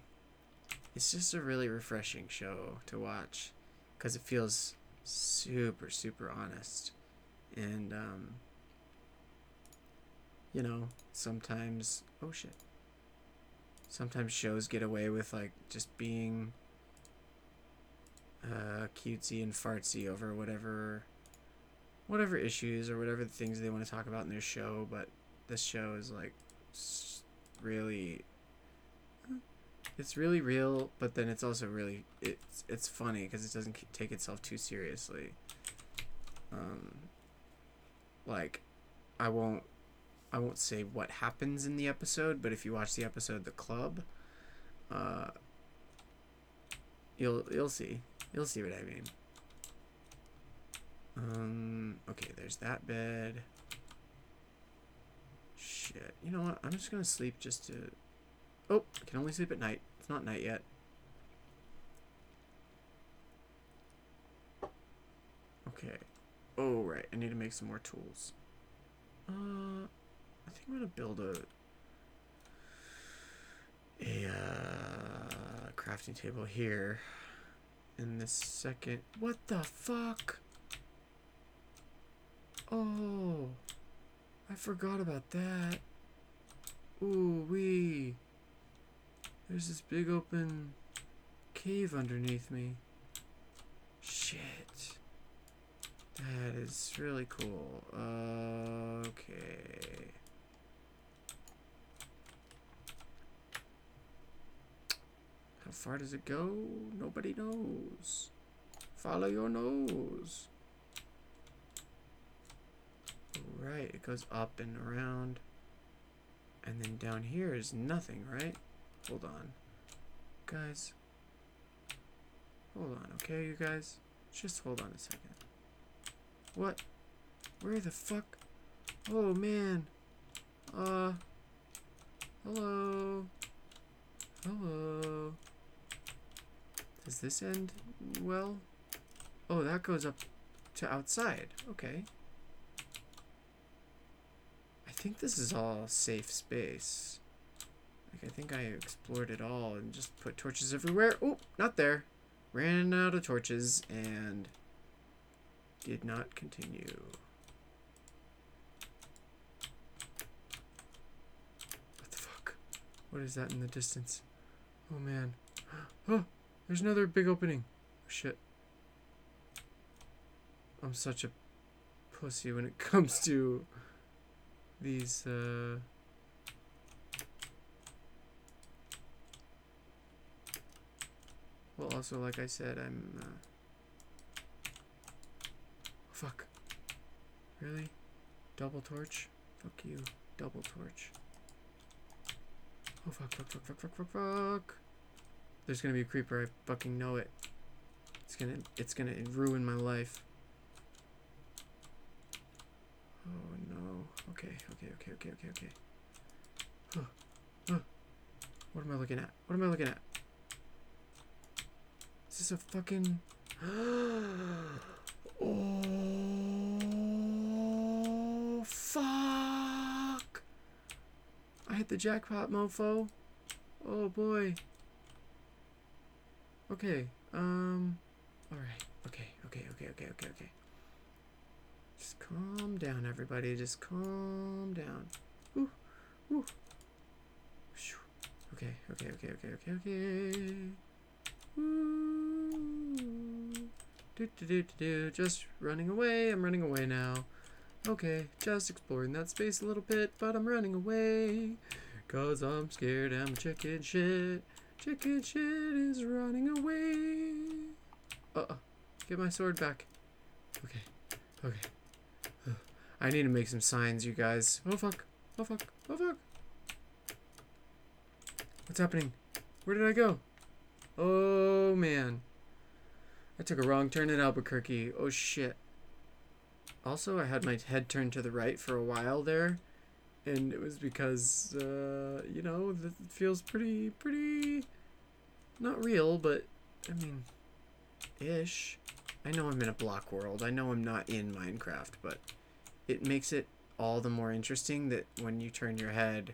it's just a really refreshing show to watch because it feels super super honest and um you know sometimes oh shit. Sometimes shows get away with like just being uh cutesy and fartsy over whatever whatever issues or whatever things they want to talk about in their show but this show is like really it's really real but then it's also really it's it's funny because it doesn't take itself too seriously. Um like i won't i won't say what happens in the episode but if you watch the episode the club uh you'll you'll see. You'll see what i mean. Um okay there's that bed. Shit. You know what? I'm just gonna sleep just to oh i can only sleep at night. It's not night yet. Okay. Oh right. I need to make some more tools. Uh i think i'm gonna build a a uh, crafting table here in this second. What the fuck? Oh i forgot about that. Ooh wee. There's this big open cave underneath me. Shit. That is really cool. Okay How far does it go? Nobody knows. Follow your nose. Right, it goes up and around. And then down here is nothing, right? Hold on. Guys. Hold on, okay, you guys? Just hold on a second. What? Where the fuck? Oh, man. Uh. Hello. Hello. Does this end well? Oh, that goes up to outside. Okay. I think this is all safe space. Like, I think I explored it all and just put torches everywhere. Oh, not there. Ran out of torches and did not continue. What the fuck? What is that in the distance? Oh man. Oh, there's another big opening. Oh, shit. I'm such a pussy when it comes to these uh Well, also like I said, I'm uh fuck. Really? Double torch? Fuck you. Double torch. Oh fuck, fuck, fuck, fuck, fuck, fuck, fuck. There's gonna be a creeper, I fucking know it. It's gonna it's gonna ruin my life. Oh no. Okay, okay, okay, okay, okay, okay. Huh. Huh. What am I looking at? What am I looking at? Is this a fucking Oh fuck! I hit the jackpot, mofo. Oh boy. Okay. Um. All right. Okay. Okay. Okay. Okay. Okay. Okay. Just calm down, everybody. Just calm down. Ooh. Ooh. Okay. Okay. Okay. Okay. Okay. Okay. Ooh. Do do do do do. Just running away. I'm running away now. Okay, just exploring that space a little bit, but I'm running away. Cause I'm scared, I'm chicken shit. Chicken shit is running away. Uh oh. Get my sword back. Okay. Okay. I need to make some signs, you guys. Oh fuck. Oh fuck. Oh fuck. What's happening? Where did I go? Oh man. I took a wrong turn at Albuquerque. Oh shit. Also, I had my head turned to the right for a while there, and it was because, uh, you know, it feels pretty, pretty, not real, but, I mean, ish. I know I'm in a block world. I know I'm not in Minecraft, but it makes it all the more interesting that when you turn your head,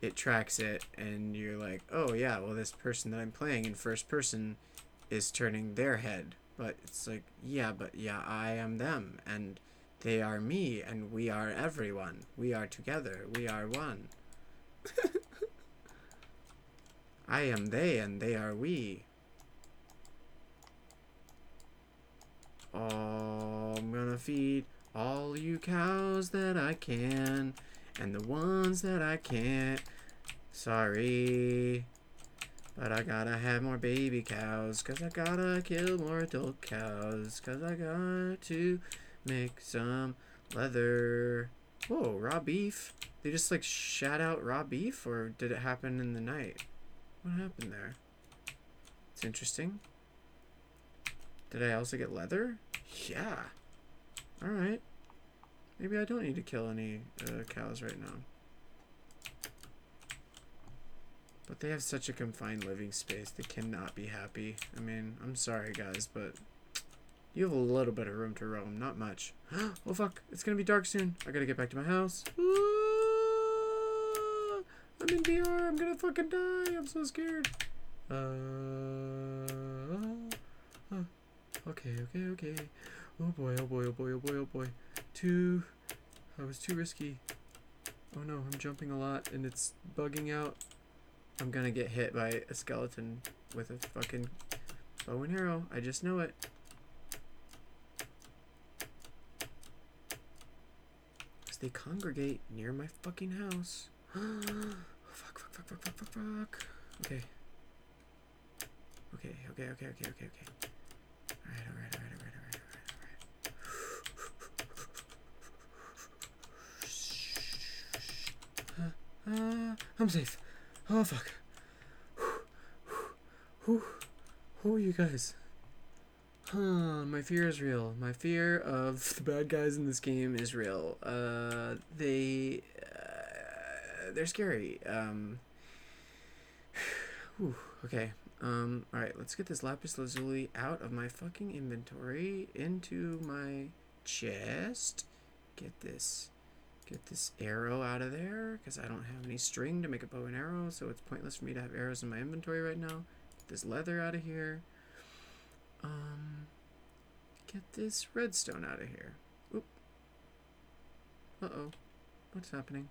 it tracks it and you're like, "Oh yeah, well this person that I'm playing in first person is turning their head." But it's like, "Yeah, but yeah, I am them and they are me and we are everyone. We are together. We are one." I am they and they are we. Oh, I'm gonna feed all you cows that I can and the ones that I can't. Sorry. But I gotta have more baby cows, cause I gotta kill more adult cows, cause I got to make some leather. Whoa, raw beef? They just like shat out raw beef, or did it happen in the night? What happened there? It's interesting. Did I also get leather? Yeah. Alright. Maybe I don't need to kill any uh, cows right now. But they have such a confined living space. They cannot be happy. I mean, I'm sorry, guys, but you have a little bit of room to roam. Not much. oh, fuck. It's going to be dark soon. I got to get back to my house. I'm in VR. I'm to fucking die. I'm so scared. Uh, uh, okay, okay, okay. Oh boy, oh boy, oh boy, oh boy, oh boy. Too. I was too risky. Oh no, I'm jumping a lot and it's bugging out. I'm gonna get hit by a skeleton with a fucking bow and arrow. I just know it. Because they congregate near my fucking house. fuck, fuck, fuck, fuck, fuck, fuck, fuck. Okay. Okay, okay, okay, okay, okay, okay. Alright, alright, alright, alright, alright, alright, alright. Uh, uh, I'm safe. Oh fuck. Who, who are you guys? Huh, my fear is real. My fear of the bad guys in this game is real. Uh, they, they're scary. Um, whew, okay. Um, alright, let's get this lapis lazuli out of my fucking inventory into my chest. Get this get this arrow out of there because I don't have any string to make a bow and arrow, so it's pointless for me to have arrows in my inventory right now. Get this leather out of here. Um, get this redstone out of here. Oop. Uh oh. What's happening?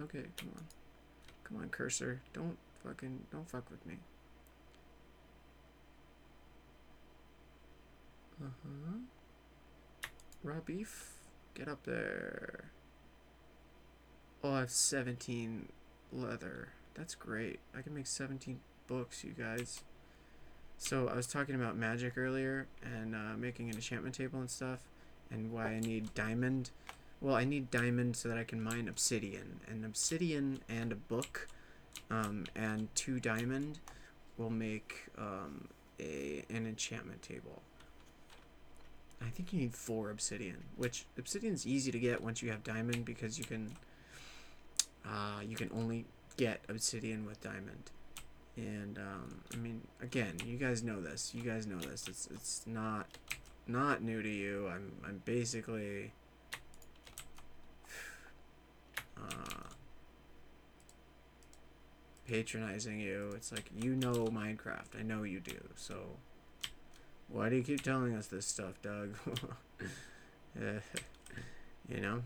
Okay, come on. Come on, cursor. Don't fucking don't fuck with me. Uh huh. Raw beef. Get up there. Oh, I have 17 leather. That's great. I can make 17 books, you guys. So, I was talking about magic earlier and uh, making an enchantment table and stuff, and why I need diamond. Well, I need diamond so that I can mine obsidian. And obsidian and a book um, and two diamond will make um, a an enchantment table. I think you need four obsidian, which obsidian's easy to get once you have diamond because you can uh, you can only get obsidian with diamond. And um, I mean, again, you guys know this. You guys know this. It's it's not not new to you. I'm I'm basically uh, patronizing you. It's like you know Minecraft. I know you do. So why do you keep telling us this stuff, Doug? you know.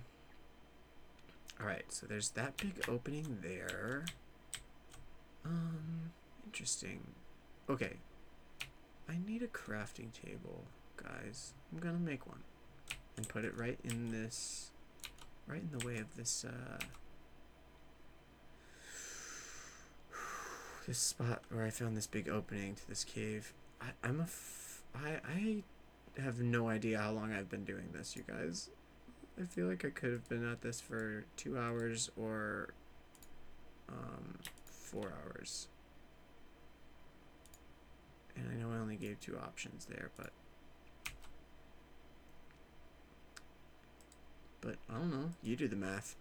Alright, so there's that big opening there. Um, interesting. Okay. I need a crafting table, guys. I'm gonna make one. And put it right in this... Right in the way of this, uh... This spot where I found this big opening to this cave. I, I'm a... F- I, I have no idea how long I've been doing this, you guys. I feel like I could have been at this for two hours or um, four hours. And I know I only gave two options there, but but I don't know. You do the math.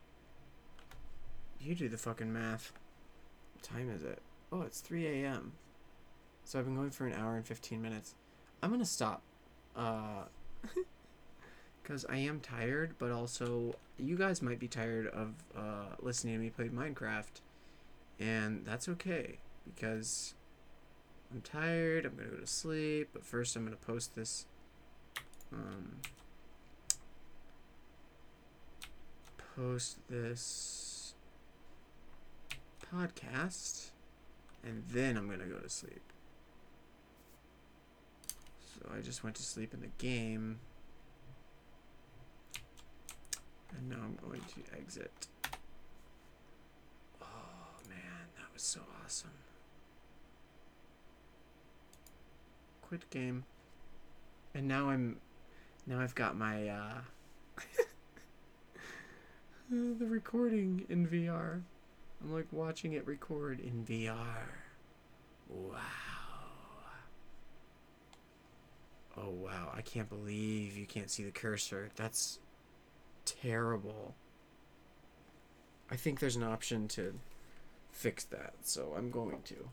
You do the fucking math. What time is it? Oh, it's 3 a.m. So I've been going for an hour and 15 minutes. I'm gonna stop. Uh. because I am tired, but also you guys might be tired of uh, listening to me play Minecraft And that's okay because I'm tired. I'm going to go to sleep. But first, I'm going to post this. Um, post this podcast. And then I'm going to go to sleep. So I just went to sleep in the game. And now I'm going to exit. Oh man, that was so awesome. Quit game. And now I'm now I've got my uh the recording in VR. I'm like watching it record in VR. Wow. Oh wow, I can't believe you can't see the cursor. That's terrible. I think there's an option to fix that, so I'm going to.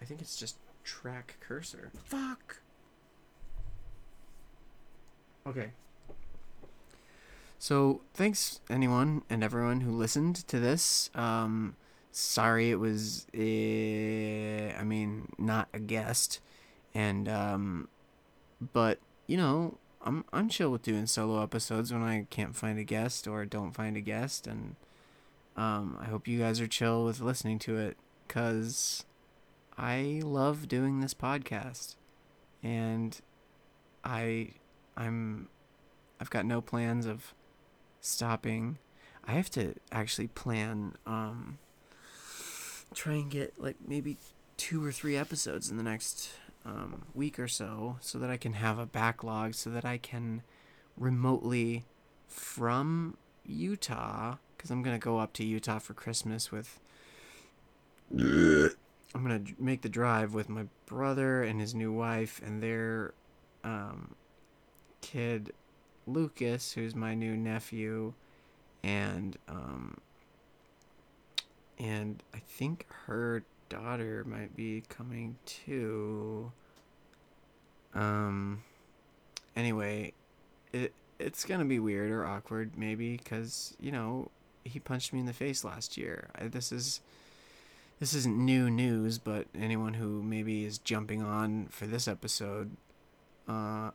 I think it's just track cursor. Fuck. Okay. So, thanks anyone and everyone who listened to this. Um sorry it was uh, I mean, not a guest. And um but, you know, I'm I'm chill with doing solo episodes when I can't find a guest or don't find a guest, and um, I hope you guys are chill with listening to it, cause I love doing this podcast, and I I'm I've got no plans of stopping. I have to actually plan um try and get like maybe two or three episodes in the next um, week or so so that I can have a backlog so that I can remotely from Utah because I'm gonna go up to Utah for Christmas with. I'm gonna make the drive with my brother and his new wife and their um, kid Lucas, who's my new nephew, and um, and I think her daughter might be coming too. Um. Anyway, it it's gonna be weird or awkward maybe because you know he punched me in the face last year. I, this is this isn't new news, but anyone who maybe is jumping on for this episode, uh,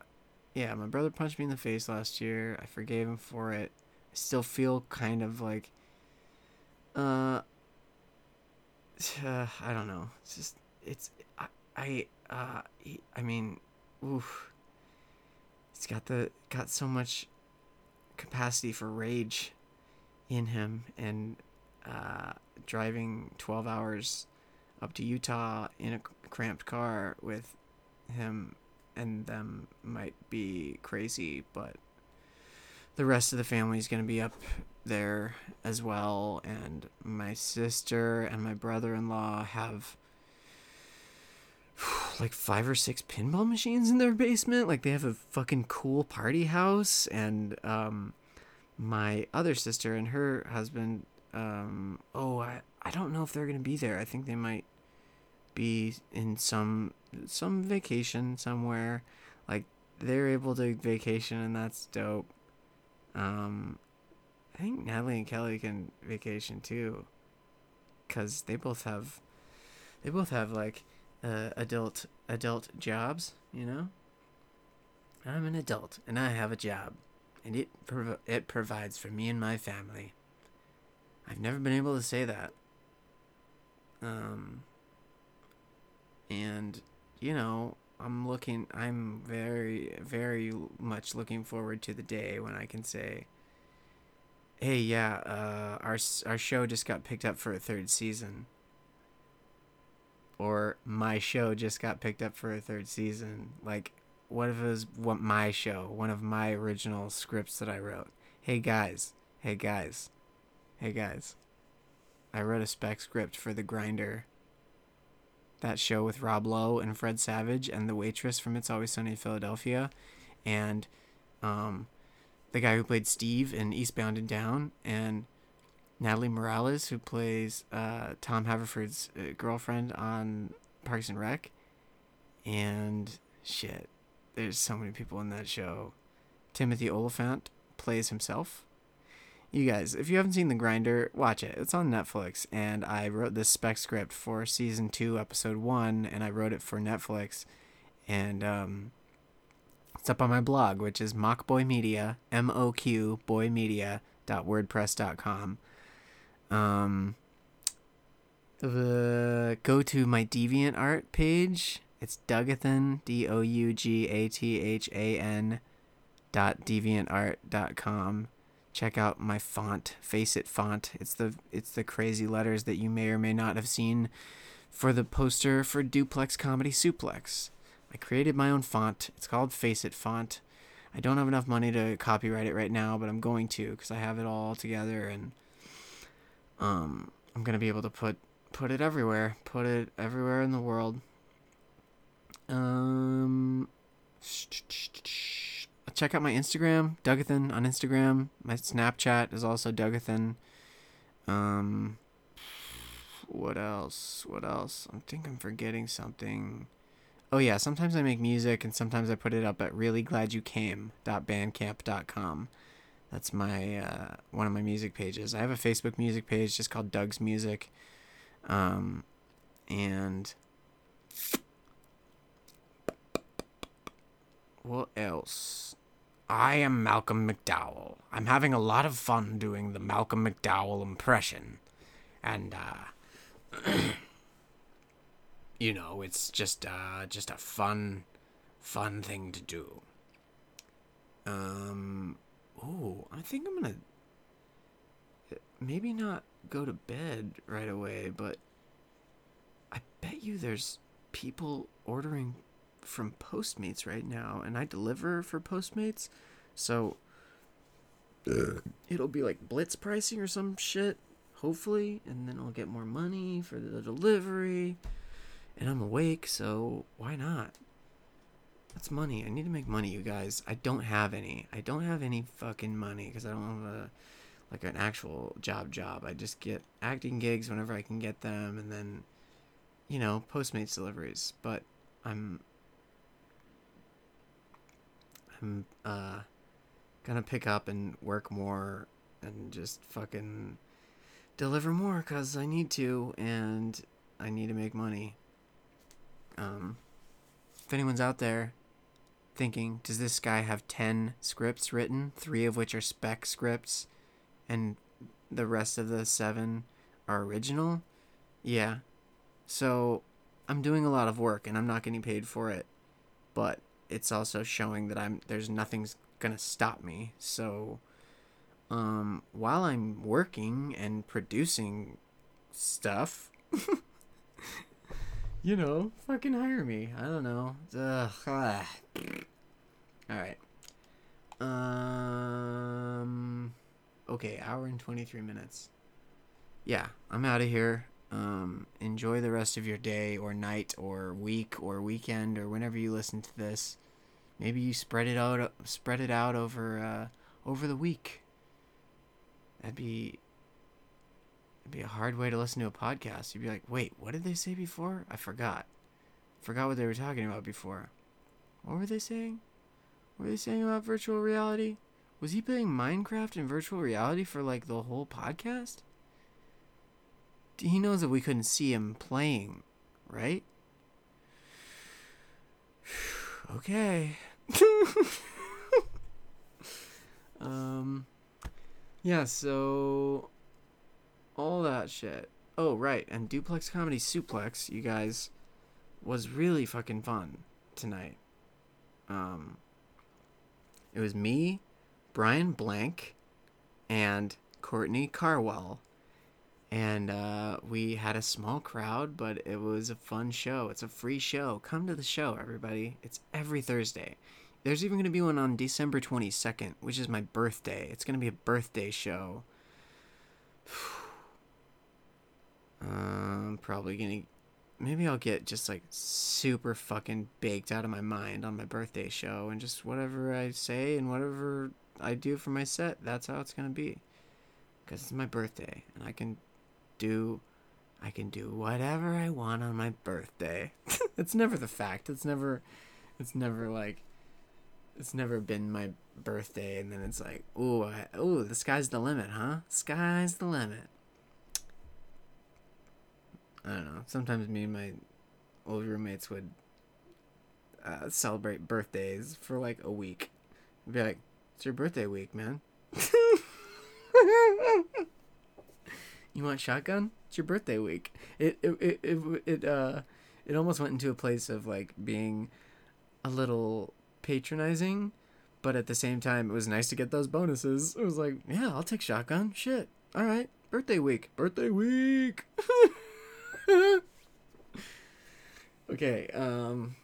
yeah, my brother punched me in the face last year. I forgave him for it. I still feel kind of like, uh, uh, I don't know. It's just it's I I uh I mean, oof. He's got the got so much capacity for rage in him and uh driving 12 hours up to Utah in a cramped car with him and them might be crazy, but the rest of the family is going to be up there as well. And my sister and my brother-in-law have like five or six pinball machines in their basement. Like they have a fucking cool party house. And um my other sister and her husband um oh i i don't know if they're gonna be there. I think they might be in some some vacation somewhere like they're able to vacation and that's dope um I think Natalie and Kelly can vacation too, cause they both have, they both have like, uh, adult adult jobs. You know. I'm an adult and I have a job, and it prov- it provides for me and my family. I've never been able to say that. Um. And you know, I'm looking. I'm very, very much looking forward to the day when I can say hey, yeah, uh, our our show just got picked up for a third season. Or my show just got picked up for a third season. Like, what if it was what my show, one of my original scripts that I wrote? Hey guys, hey guys, hey guys. I wrote a spec script for The Grinder. That show with Rob Lowe and Fred Savage and the waitress from It's Always Sunny in Philadelphia, and um, the guy who played Steve in Eastbound and Down, and Natalie Morales, who plays uh, Tom Haverford's uh, girlfriend on Parks and Rec. And shit, there's so many people in that show. Timothy Olyphant plays himself. You guys, if you haven't seen The Grinder, watch it. It's on Netflix, and I wrote this spec script for season two, episode one, and I wrote it for Netflix, and um, it's up on my blog, which is Moqboy Media, M O Q Boy Media dot. Um, the go to my Deviant Art page. It's Dougathan, D O U G A T H A N dot deviantart dot com check out my font face it font. It's the it's the crazy letters that you may or may not have seen for the poster for duplex comedy suplex. I created my own font. It's called face it font. I don't have enough money to copyright it right now but i'm going to because i have it all together and um i'm gonna be able to put put it everywhere put it everywhere in the world. Um check out my Instagram, Dougathan on Instagram. My Snapchat is also Dougathan. Um, what else? What else? I think I'm forgetting something. Oh yeah, sometimes I make music and sometimes I put it up at reallyglad.you.came.bandcamp.com. That's my uh, one of my music pages. I have a Facebook music page just called Doug's Music. Um, and what else? I am Malcolm McDowell. I'm having a lot of fun doing the Malcolm McDowell impression. And uh you know, it's just uh just a fun fun thing to do. Um oh, I think I'm to maybe not go to bed right away, but I bet you there's people ordering from Postmates right now, and I deliver for Postmates, so it'll be like blitz pricing or some shit, hopefully, and then I'll get more money for the delivery. And I'm awake, so why not? That's money. I need to make money, you guys. I don't have any. I don't have any fucking money because I don't have a like an actual job job. I just get acting gigs whenever I can get them and then you know, Postmates deliveries. But I'm I'm uh gonna pick up and work more and just fucking deliver more cuz I need to and I need to make money. Um if anyone's out there thinking, does this guy have 10 scripts written, 3 of which are spec scripts and the rest of the 7 are original? Yeah. So I'm doing a lot of work and I'm not getting paid for it. But it's also showing that I'm there's nothing's gonna stop me. So um while I'm working and producing stuff you know, fucking hire me. I don't know. Ugh, ah. All right. Um okay, hour and 23 minutes. Yeah, I'm out of here. Um, enjoy the rest of your day or night or week or weekend or whenever you listen to this. Maybe you spread it out spread it out over uh, over the week. That'd be it'd be a hard way to listen to a podcast. You'd be like, "Wait, what did they say before? I forgot. Forgot what they were talking about before. What were they saying? What were they saying about virtual reality? Was he playing Minecraft in virtual reality for like the whole podcast?" he knows that we couldn't see him playing, right? okay. um yeah, so all that shit. Oh, right. And Duplex Comedy Suplex, you guys, was really fucking fun tonight. Um it was me, Brian Blank, and Courtney Carwell and uh, we had a small crowd, but it was a fun show. It's a free show. Come to the show, everybody. It's every Thursday. There's even going to be one on December 22nd, which is my birthday. It's going to be a birthday show. I'm probably going to. Maybe I'll get just like super fucking baked out of my mind on my birthday show and just whatever I say and whatever I do for my set, that's how it's going to be. Because it's my birthday and I can do I can do whatever I want on my birthday. it's never the fact. It's never it's never like it's never been my birthday, and then it's like, ooh, I, ooh, the sky's the limit, huh? Sky's the limit. I don't know. Sometimes me and my old roommates would uh, celebrate birthdays for like a week. Be like, it's your birthday week, man. you want shotgun? It's your birthday week. It it it it, it uh it almost went into a place of like being a little patronizing, but at the same time it was nice to get those bonuses. It was like, yeah, I'll take shotgun. Shit. All right. Birthday week. Birthday week. okay, um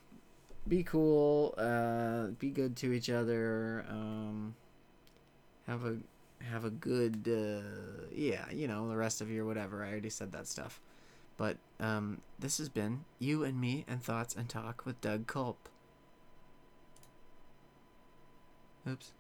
be cool, uh be good to each other. Um have a have a good uh yeah, you know, the rest of your whatever. I already said that stuff. But um this has been you and me and thoughts and talk with Doug Culp. Oops.